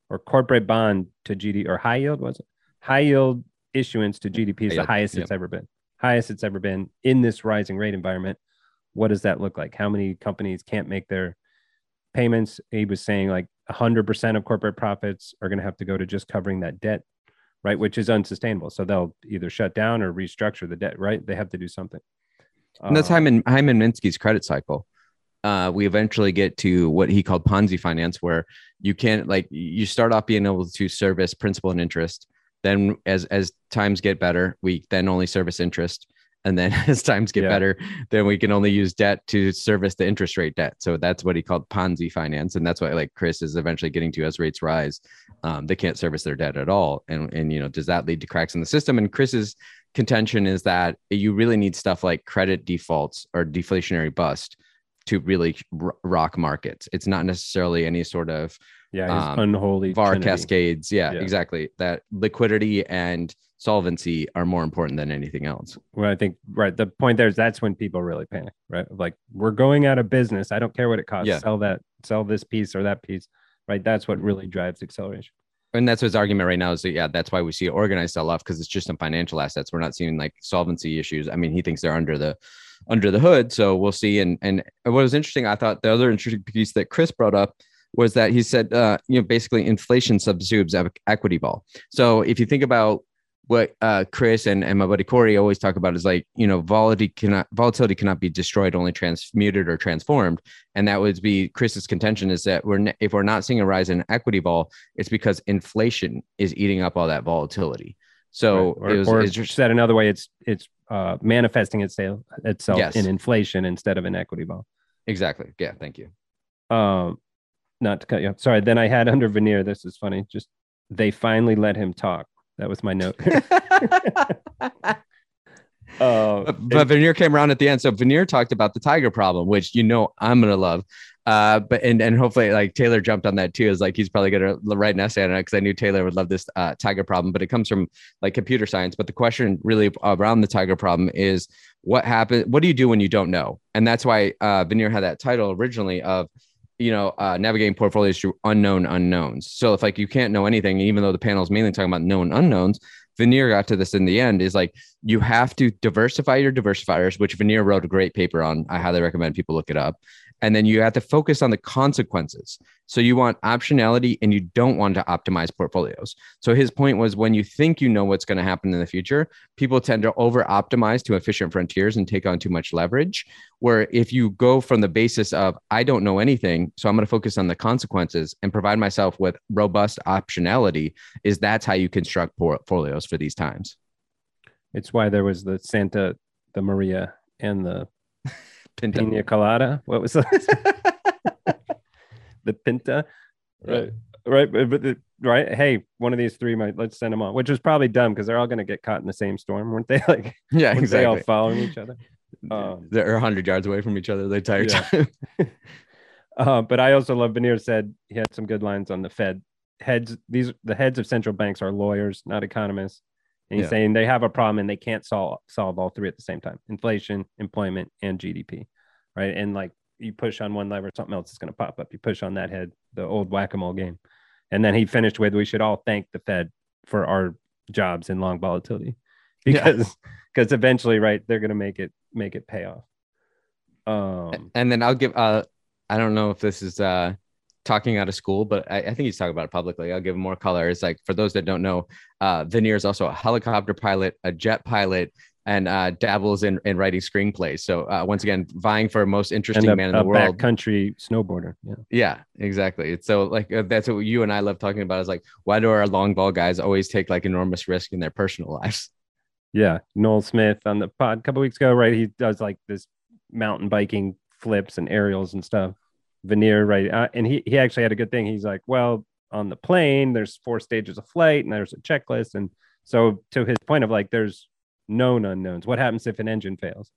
or corporate bond to GDP or high yield was it? High yield issuance to GDP is the highest yep. it's ever been. Highest it's ever been in this rising rate environment. What does that look like? How many companies can't make their payments? He was saying like 100% of corporate profits are going to have to go to just covering that debt, right? Which is unsustainable. So they'll either shut down or restructure the debt, right? They have to do something. And that's Hyman Hyman Minsky's credit cycle. Uh, we eventually get to what he called Ponzi finance, where you can't like you start off being able to service principal and interest. Then, as as times get better, we then only service interest, and then as times get yeah. better, then we can only use debt to service the interest rate debt. So that's what he called Ponzi finance, and that's what like Chris is eventually getting to as rates rise. Um, they can't service their debt at all, and and you know does that lead to cracks in the system? And Chris's contention is that you really need stuff like credit defaults or deflationary bust to really r- rock markets. It's not necessarily any sort of yeah, um, unholy VAR trinity. cascades. Yeah, yeah, exactly. That liquidity and solvency are more important than anything else. Well, I think right. The point there is that's when people really panic, right? Like we're going out of business. I don't care what it costs. Yeah. Sell that, sell this piece or that piece, right? That's what really drives acceleration and that's his argument right now is that yeah that's why we see organized sell off because it's just some financial assets we're not seeing like solvency issues i mean he thinks they're under the under the hood so we'll see and and what was interesting i thought the other interesting piece that chris brought up was that he said uh, you know basically inflation subsumes equity vol. so if you think about what uh, Chris and, and my buddy Corey always talk about is like, you know, volatility cannot volatility cannot be destroyed, only transmuted or transformed. And that would be Chris's contention is that we're if we're not seeing a rise in equity vol, it's because inflation is eating up all that volatility. So right. or, it was, or it's just, said another way, it's it's uh, manifesting itself itself yes. in inflation instead of an equity vol. Exactly. Yeah. Thank you. Um, not to cut you off. Sorry. Then I had under Vineer. This is funny. Just they finally let him talk that was my note. Uh, but, but Vineer came around at the end. So Vineer talked about the tiger problem, which you know I'm gonna love. Uh, but and and hopefully like Taylor jumped on that too. Is like he's probably gonna write an essay on it because I knew Taylor would love this uh, tiger problem. But it comes from like computer science. But the question really around the tiger problem is what happens? What do you do when you don't know? And that's why uh, Vineer had that title originally of you know, uh, navigating portfolios through unknown unknowns. So if like you can't know anything, even though the panel is mainly talking about known unknowns, Vineer got to this in the end is like you have to diversify your diversifiers, which Vineer wrote a great paper on. I highly recommend people look it up. And then you have to focus on the consequences. So you want optionality and you don't want to optimize portfolios. So his point was when you think you know what's going to happen in the future, people tend to over optimize to efficient frontiers and take on too much leverage. Where if you go from the basis of, I don't know anything, so I'm going to focus on the consequences and provide myself with robust optionality, is that's how you construct portfolios for these times. It's why there was the Santa, the Maria, and the Pinta. Pina colada. What was that? the Pinta. Right. Right. But the, right. Hey, one of these three might let's send them on, which was probably dumb because they're all going to get caught in the same storm, weren't they? Like, yeah, exactly. They all following each other. Um, they're 100 yards away from each other the entire yeah. time. uh, but I also love Vineer said he had some good lines on the Fed heads. These the heads of central banks are lawyers, not economists. And he's yeah. saying they have a problem and they can't solve solve all three at the same time: inflation, employment, and GDP. Right. And like you push on one lever, something else is going to pop up. You push on that head, the old whack-a-mole game. And then he finished with, "We should all thank the Fed for our jobs in long volatility, because because yeah. eventually, right, they're going to make it make it pay off." Um, and then I'll give. Uh, I don't know if this is uh talking out of school, but I, I, think he's talking about it publicly. I'll give him more color. It's like for those that don't know, uh, Vineer is also a helicopter pilot, a jet pilot, and uh, dabbles in, in writing screenplays. So uh, once again, vying for most interesting a, man in the world. Country snowboarder. Yeah. Yeah, exactly. It's so like uh, that's what you and I love talking about. Is like why do our long vol guys always take like enormous risk in their personal lives? Yeah, Noel Smith on the pod a couple weeks ago, right? He does like this mountain biking flips and aerials and stuff. Vineer, right? Uh, and he he actually had a good thing. He's like, well, on the plane, there's four stages of flight, and there's a checklist, and so to his point of like, there's known unknowns. What happens if an engine fails?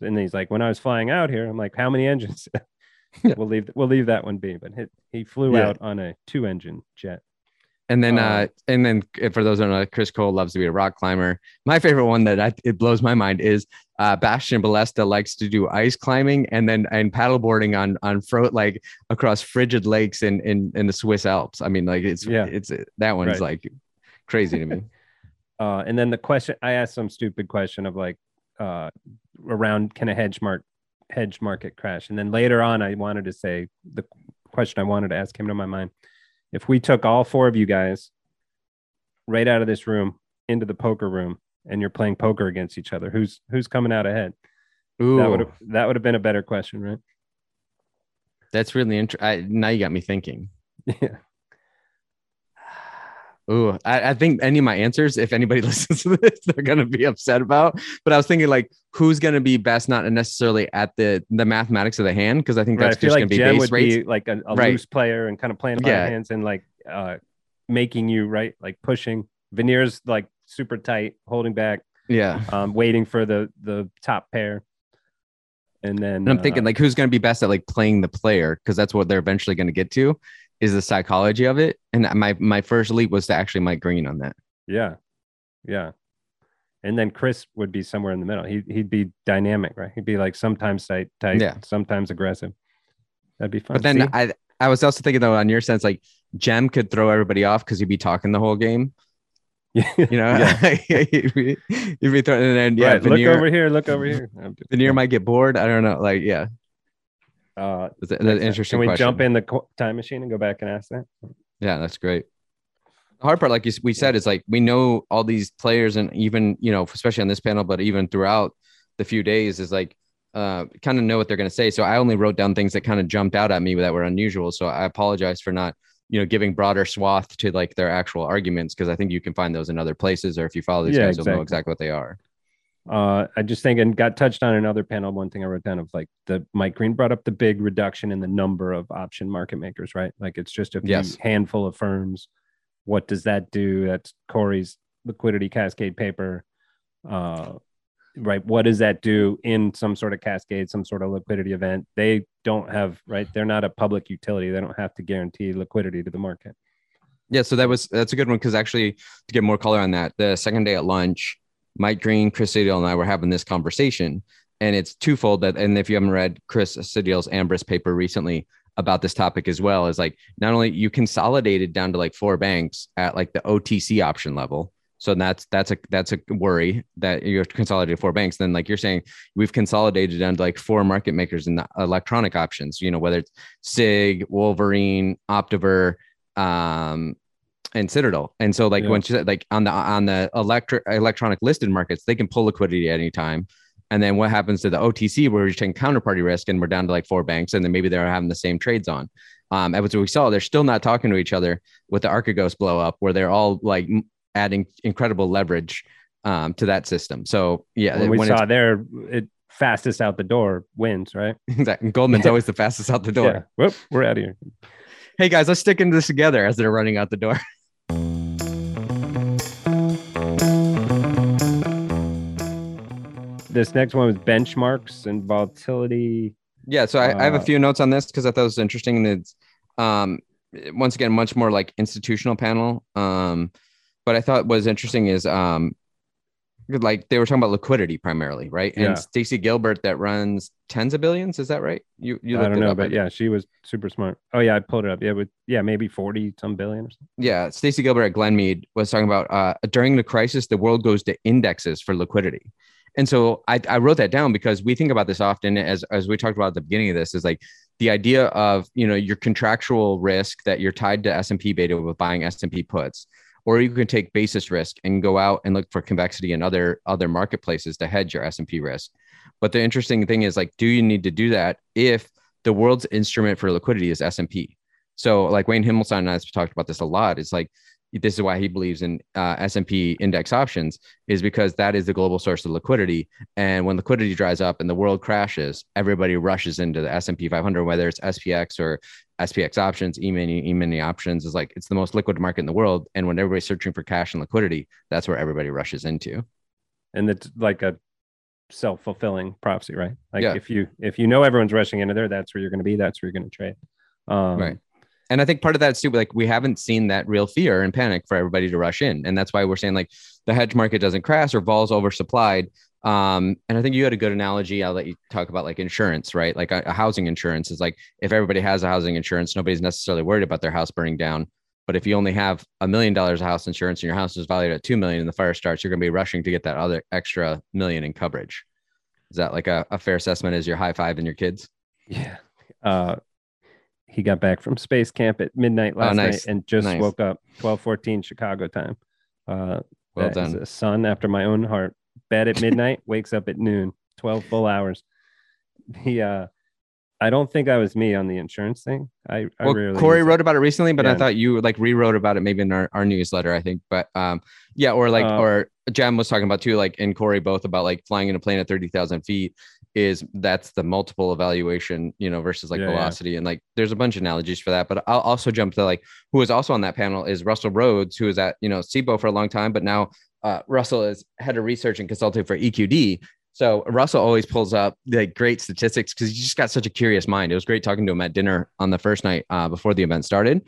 And he's like, when I was flying out here, I'm like, how many engines? we'll leave we'll leave that one be. But he, he flew Yeah. out on a two engine jet. And then, Uh, uh, and then, uh, for those who don't know, Chris Cole loves to be a rock climber. My favorite one that I, it blows my mind is uh, Bastian Balesta likes to do ice climbing and then and paddleboarding on on fro like across frigid lakes in in in the Swiss Alps. I mean, like it's Yeah. it's that one's Right. like crazy to me. Uh, and then the question I asked some stupid question of like uh, around can a hedge mark hedge market crash? And then later on, I wanted to say the question I wanted to ask came to my mind: if we took all four of you guys right out of this room into the poker room and you're playing poker against each other, who's who's coming out ahead? Ooh, That would have that would have been a better question, right? that's really interesting. Now you got me thinking. Yeah. Ooh, I, I think any of my answers, if anybody listens to this, they're gonna be upset about. But I was thinking like, who's gonna be best, not necessarily at the the mathematics of the hand, because I think Right. I that's just like gonna be base rates. be like a, a Right. loose player and kind of playing by Yeah. hands and like uh making you right, like pushing. Vineer's like super tight, holding back, yeah, um, waiting for the the top pair. And then and I'm thinking uh, like, who's gonna be best at like playing the player, because that's what they're eventually gonna get to, is the psychology of it. And my my first leap was to actually Mike Green on that. yeah, yeah. And then Chris would be somewhere in the middle. He he'd be dynamic, right? He'd be like sometimes tight, tight, Yeah. sometimes aggressive. That'd be fun. But then See? I I was also thinking though, on your sense, like Cem could throw everybody off because he'd be talking the whole game. You know, he'd, be, be throwing, and yeah, right, look over here, look over here. Just- Vineer might get bored. I don't know. Like, yeah, Uh, that's, an sense. interesting. Can we question. jump in the time machine and go back and ask that? Yeah, that's great. The hard part, like you, we said, is like we know all these players, and even you know, especially on this panel, but even throughout the few days, is like uh, kind of know what they're going to say. So I only wrote down things that kind of jumped out at me that were unusual. So I apologize for not, you know, giving broader swath to like their actual arguments because I think you can find those in other places, or if you follow these Yeah, guys, you'll know exactly. exactly what they are. Uh, I just think and got touched on another panel. One thing I wrote down of like the Mike Green brought up the big reduction in the number of option market makers, right? Like it's just a few Yes. handful of firms. What does that do? That's Corey's liquidity cascade paper. Uh, right. What does that do in some sort of cascade, some sort of liquidity event? They don't have right. They're not a public utility. They don't have to guarantee liquidity to the market. Yeah, so that was that's a good one because actually to get more color on that, the second day at lunch, Mike Green, Chris Sidiel, and I were having this conversation, and it's twofold. That and if you haven't read Chris Sidiel's Ambrose paper recently about this topic as well, is like not only you consolidated down to like four banks at like the OTC option level. So that's that's a that's a worry that you're consolidated four banks. Then like you're saying, we've consolidated down to like four market makers in the electronic options. You know whether it's Sig, Wolverine, Optiver, um, and Citadel. And so like Yeah. when she said like on the on the electric electronic listed markets, they can pull liquidity at any time. And then what happens to the OTC where we're taking counterparty risk and we're down to like four banks, and then maybe they're having the same trades on. Um, and what we saw, they're still not talking to each other with the Archegos blow up, where they're all like adding incredible leverage um, to that system. So yeah, when we when saw there, it fastest out the door wins, right? that Goldman's always the fastest out the door. Yeah. Whoop, we're out of here. Hey guys, let's stick into this together as they're running out the door. This next one was benchmarks and volatility. Yeah, so I, I have a Uh, few notes on this because I thought it was interesting. And it's um, once again much more like institutional panel. Um, but I thought was interesting is um, like they were talking about liquidity primarily, right? Yeah. And Stacy Gilbert that runs tens of billions. Is that right? You you I don't it know, up, but yeah, she was super smart. Oh yeah, I pulled it up. Yeah, with yeah, maybe forty some billion or something. yeah. Stacy Gilbert at Glenmede was talking about uh, during the crisis, the world goes to indexes for liquidity. And so I, I wrote that down because we think about this often as, as we talked about at the beginning of this is like the idea of, you know, your contractual risk that you're tied to S&P beta with buying S&P puts, or you can take basis risk and go out and look for convexity in other, other marketplaces to hedge your S&P risk. But the interesting thing is like, do you need to do that if the world's instrument for liquidity is S&P? So like Wayne Himelsein and I have talked about this a lot. It's like this is why he believes in uh, S&P index options is because that is the global source of liquidity. And when liquidity dries up and the world crashes, everybody rushes into the S&P 500, whether it's SPX or SPX options, E-mini, E-mini options is like, it's the most liquid market in the world. And when everybody's searching for cash and liquidity, that's where everybody rushes into. And it's like a self-fulfilling prophecy, right? Like Yeah. if you, if you know everyone's rushing into there, that's where you're going to be. That's where you're going to trade. Um, Right. And I think part of that's too, like we haven't seen that real fear and panic for everybody to rush in. And that's why we're saying like the hedge market doesn't crash or vol's oversupplied. Um, and I think you had a good analogy. I'll let you talk about like insurance, right? Like a, a housing insurance is like if everybody has a housing insurance, nobody's necessarily worried about their house burning down. But if you only have a million dollars of house insurance and your house is valued at two million and the fire starts, you're gonna be rushing to get that other extra million in coverage. Is that like a, a fair assessment as your high five and your kids? Yeah. Uh, he got back from space camp at midnight last Oh, nice. night and just Nice. woke up 12:14 Chicago time. Uh, Well that is done. a son after my own heart. Bed at midnight, wakes up at noon. 12 full hours. He uh I don't think I was me on the insurance thing. I, I well, rarely Corey wrote about it recently, but I thought you like rewrote about it maybe in our, our newsletter, I think. But um, yeah, or like, Uh, or Jam was talking about too, like, and Corey both about like flying in a plane at 30,000 feet is that's the multiple evaluation, you know, versus like Yeah, yeah. velocity. And like, there's a bunch of analogies for that. But I'll also jump to like, who was also on that panel is Russell Rhodes, who was at, you know, CBOE for a long time, but now uh, Russell is head of research and consulting for EQD. So Russell always pulls up the great statistics because he just got such a curious mind. It was great talking to him at dinner on the first night uh, before the event started.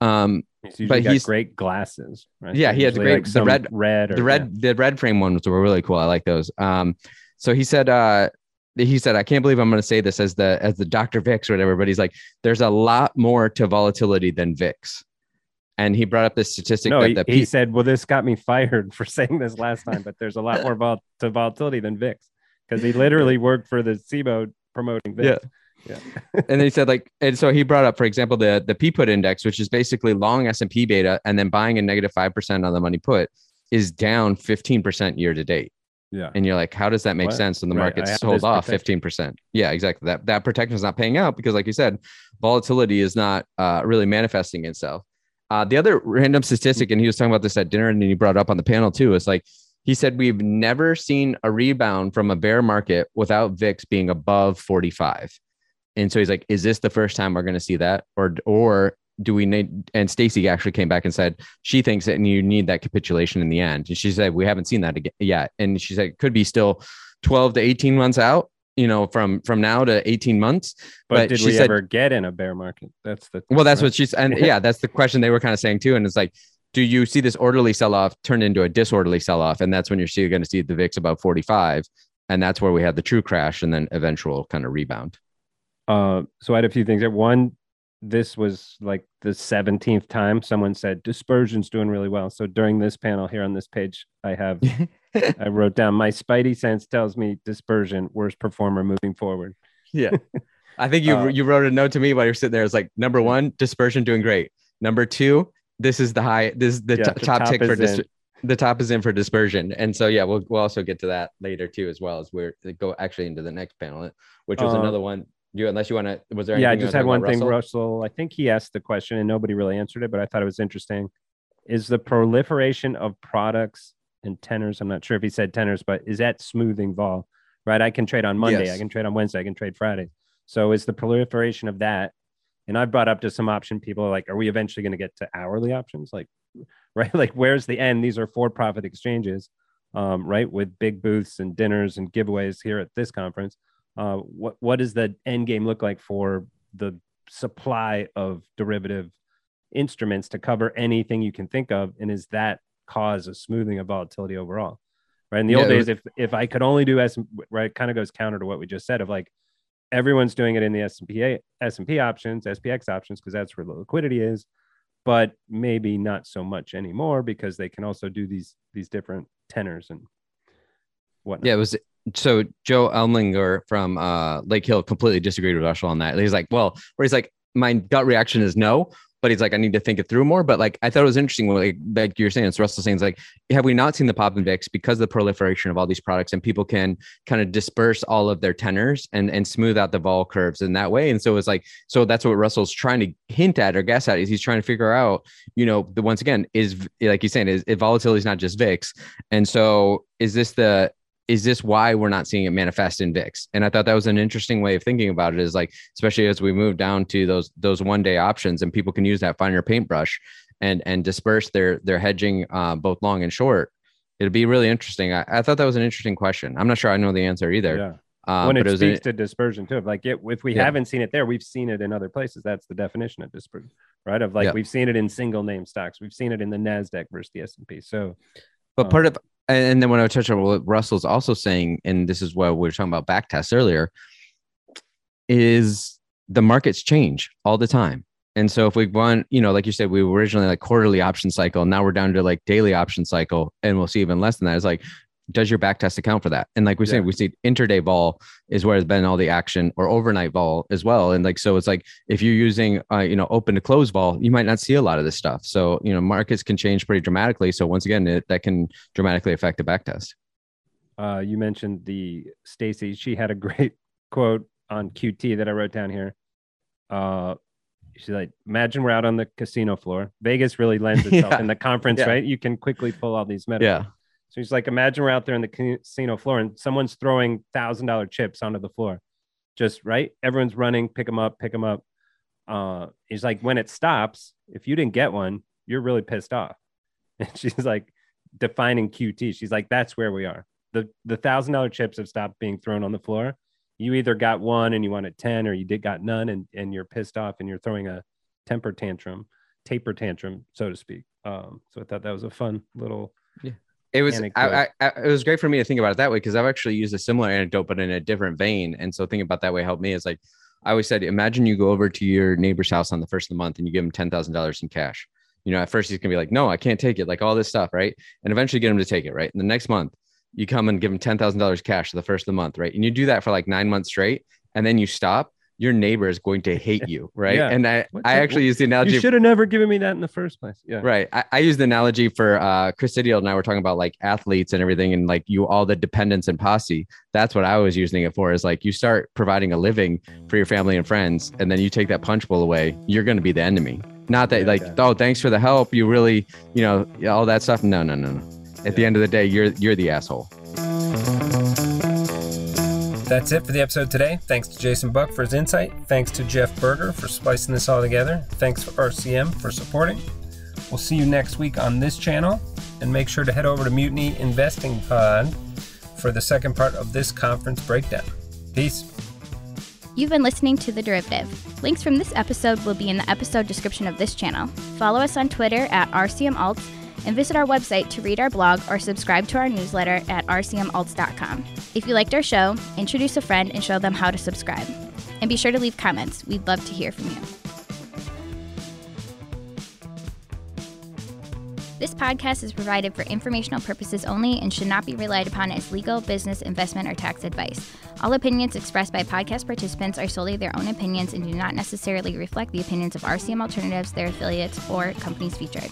Um, He's but he's- great glasses, right? Yeah, he had the great- the red- red or the red the red frame ones were really cool. I like those. Um, so he said uh he said, I can't believe I'm gonna say this as the as the Dr. Vix or whatever, but he's like, there's a lot more to volatility than VIX. And he brought up this statistic No, that he, the he said, "Well, this got me fired for saying this last time, but there's a lot more vol- to volatility than VIX because he literally worked for the CBOE promoting VIX." Yeah, Yeah. and then he said like and so he brought up for example the the p put index which is basically long s&p beta and then buying a negative 5% on the money put is down 15% year to date yeah. and you're like how does that make What? sense when the Right, market's sold off protection. 15% yeah exactly that that protection is not paying out because like you said volatility is not uh, really manifesting itself uh, the other random statistic and he was talking about this at dinner and then he brought up on the panel too is like he said we've never seen a rebound from a bear market without vix being above 45 and so he's like, "Is this the first time we're going to see that, or or do we need?" And Stacy actually came back and said she thinks that you need that capitulation in the end. And she said we haven't seen that yet. And she said it could be still twelve to eighteen months out. You know, from from now to eighteen months. But, but did she we said- ever get in a bear market? That's the Well, that's right? what she's and yeah, that's the question they were kind of saying too. And it's like, do you see this orderly sell off turn into a disorderly sell off? And that's when you're still going to see the VIX above forty five. And that's where we had the true crash and then eventual kind of rebound. Uh, so I had a few things. One, this was like the seventeenth time someone said dispersion's doing really well. So during this panel here on this page, I have I wrote down my spidey sense tells me dispersion worst performer moving forward. Yeah. I think you Uh, you wrote a note to me while you're sitting there. It's like number one, dispersion doing great. Number two, this is the high. This is the Yeah, to- the top, top tick for is dis- the top is in for dispersion. And so yeah, we'll we'll also get to that later too, as well as we're go actually into the next panel, which was Uh, another one. You unless you want to was there? yeah, I just had one thing, Russell? Russell. I think he asked the question and nobody really answered it, but I thought it was interesting. Is the proliferation of products and tenors? I'm not sure if he said tenors, but is that smoothing vol? Right, I can trade on Monday, I can trade on Wednesday, I can trade Friday. So is the proliferation of that? And I've brought up to some option people are like, are we eventually going to get to hourly options? Like, right, like where's the end? These are for-profit exchanges, um, right, with big booths and dinners and giveaways here at this conference uh, what what does the end game look like for the supply of derivative instruments to cover anything you can think of? And is that cause a smoothing of volatility overall? Right? In the Yeah, old days if if i could only do s right kind of goes counter to what we just said of like everyone's doing it in the s&p s&p options spx options because that's where the liquidity is but maybe not so much anymore because they can also do these these different tenors and whatnot. Yeah, it was so Joe Elmlinger from uh, Lake Hill completely disagreed with Russell on that. He's like, well, where he's like, my gut reaction is no. but he's like, I need to think it through more. But like, I thought it was interesting. Like, like you're saying, it's Russell saying, it's like, have we not seen the pop and VIX because of the proliferation of all these products and people can kind of disperse all of their tenors and, and smooth out the vol curves in that way. And so it's like, so that's what Russell's trying to hint at or guess at is he's trying to figure out, you know, the once again, is like he's saying, is, is volatility is not just VIX. And so is this the, is this why we're not seeing it manifest in VIX? And I thought that was an interesting way of thinking about it. Is like, especially as we move down to those those one day options, and people can use that finer paintbrush and and disperse their their hedging uh, both long and short. It'd be really interesting. I, I, thought that was an interesting question. I'm not sure I know the answer either. Yeah. Uh, when it, it speaks a, to dispersion too, like it, if we yeah. haven't seen it there, we've seen it in other places. That's the definition of dispersion, right? Of like yeah. we've seen it in single name stocks, we've seen it in the Nasdaq versus the S and P. So, but um, part of and then when I touch on what Russell's also saying, and this is what we were talking about back tests earlier, is the markets change all the time. And so if we want, you know, like you said, we were originally like quarterly option cycle. Now we're down to like daily option cycle, and we'll see even less than that. It's like does your back test account for that? And like we yeah. said, we see interday vol is where has been all the action or overnight vol as well. And like, so it's like, if you're using, uh, you know, open to close vol, you might not see a lot of this stuff. So, you know, markets can change pretty dramatically. So once again, it, that can dramatically affect the back test. Uh, you mentioned the Stacy, she had a great quote on QT that I wrote down here. Uh, she's like, imagine we're out on the casino floor. Vegas really lends itself yeah. in the conference, yeah. right? You can quickly pull all these metaphors. Yeah so he's like, imagine we're out there in the casino floor and someone's throwing thousand dollar chips onto the floor, just right. Everyone's running, pick them up, pick them up. Uh, he's like, when it stops, if you didn't get one, you're really pissed off. And she's like, defining QT. She's like, that's where we are. The the thousand dollar chips have stopped being thrown on the floor. You either got one and you wanted ten, or you did got none and and you're pissed off and you're throwing a temper tantrum, taper tantrum, so to speak. Um, so I thought that was a fun little yeah it was I, I, I, it was great for me to think about it that way because I've actually used a similar anecdote but in a different vein. And so thinking about that way helped me. Is like I always said, imagine you go over to your neighbor's house on the first of the month and you give him ten thousand dollars in cash. You know, at first he's gonna be like, no, I can't take it, like all this stuff, right? And eventually get him to take it, right? And the next month you come and give him ten thousand dollars cash the first of the month, right? And you do that for like nine months straight, and then you stop your neighbor is going to hate you, right? Yeah. And I, What's I actually use the analogy. You should have never given me that in the first place. Yeah. Right. I, I use the analogy for uh, Chris Idiot and I were talking about like athletes and everything, and like you all the dependents and posse. That's what I was using it for. Is like you start providing a living for your family and friends, and then you take that punch bowl away. You're going to be the enemy. Not that yeah, like oh thanks for the help. You really you know all that stuff. No no no no. At yeah. the end of the day, you're you're the asshole. That's it for the episode today. Thanks to Jason Buck for his insight. Thanks to Jeff Berger for splicing this all together. Thanks for RCM for supporting. We'll see you next week on this channel. And make sure to head over to Mutiny Investing Pod for the second part of this conference breakdown. Peace. You've been listening to The Derivative. Links from this episode will be in the episode description of this channel. Follow us on Twitter at RCMAlts and visit our website to read our blog or subscribe to our newsletter at rcmalts.com. If you liked our show, introduce a friend and show them how to subscribe. And be sure to leave comments. We'd love to hear from you. This podcast is provided for informational purposes only and should not be relied upon as legal, business, investment, or tax advice. All opinions expressed by podcast participants are solely their own opinions and do not necessarily reflect the opinions of RCM Alternatives, their affiliates, or companies featured.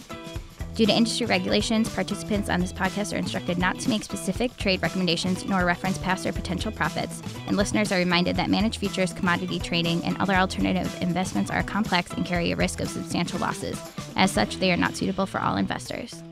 Due to industry regulations, participants on this podcast are instructed not to make specific trade recommendations nor reference past or potential profits, and listeners are reminded that managed futures, commodity trading, and other alternative investments are complex and carry a risk of substantial losses. As such, they are not suitable for all investors.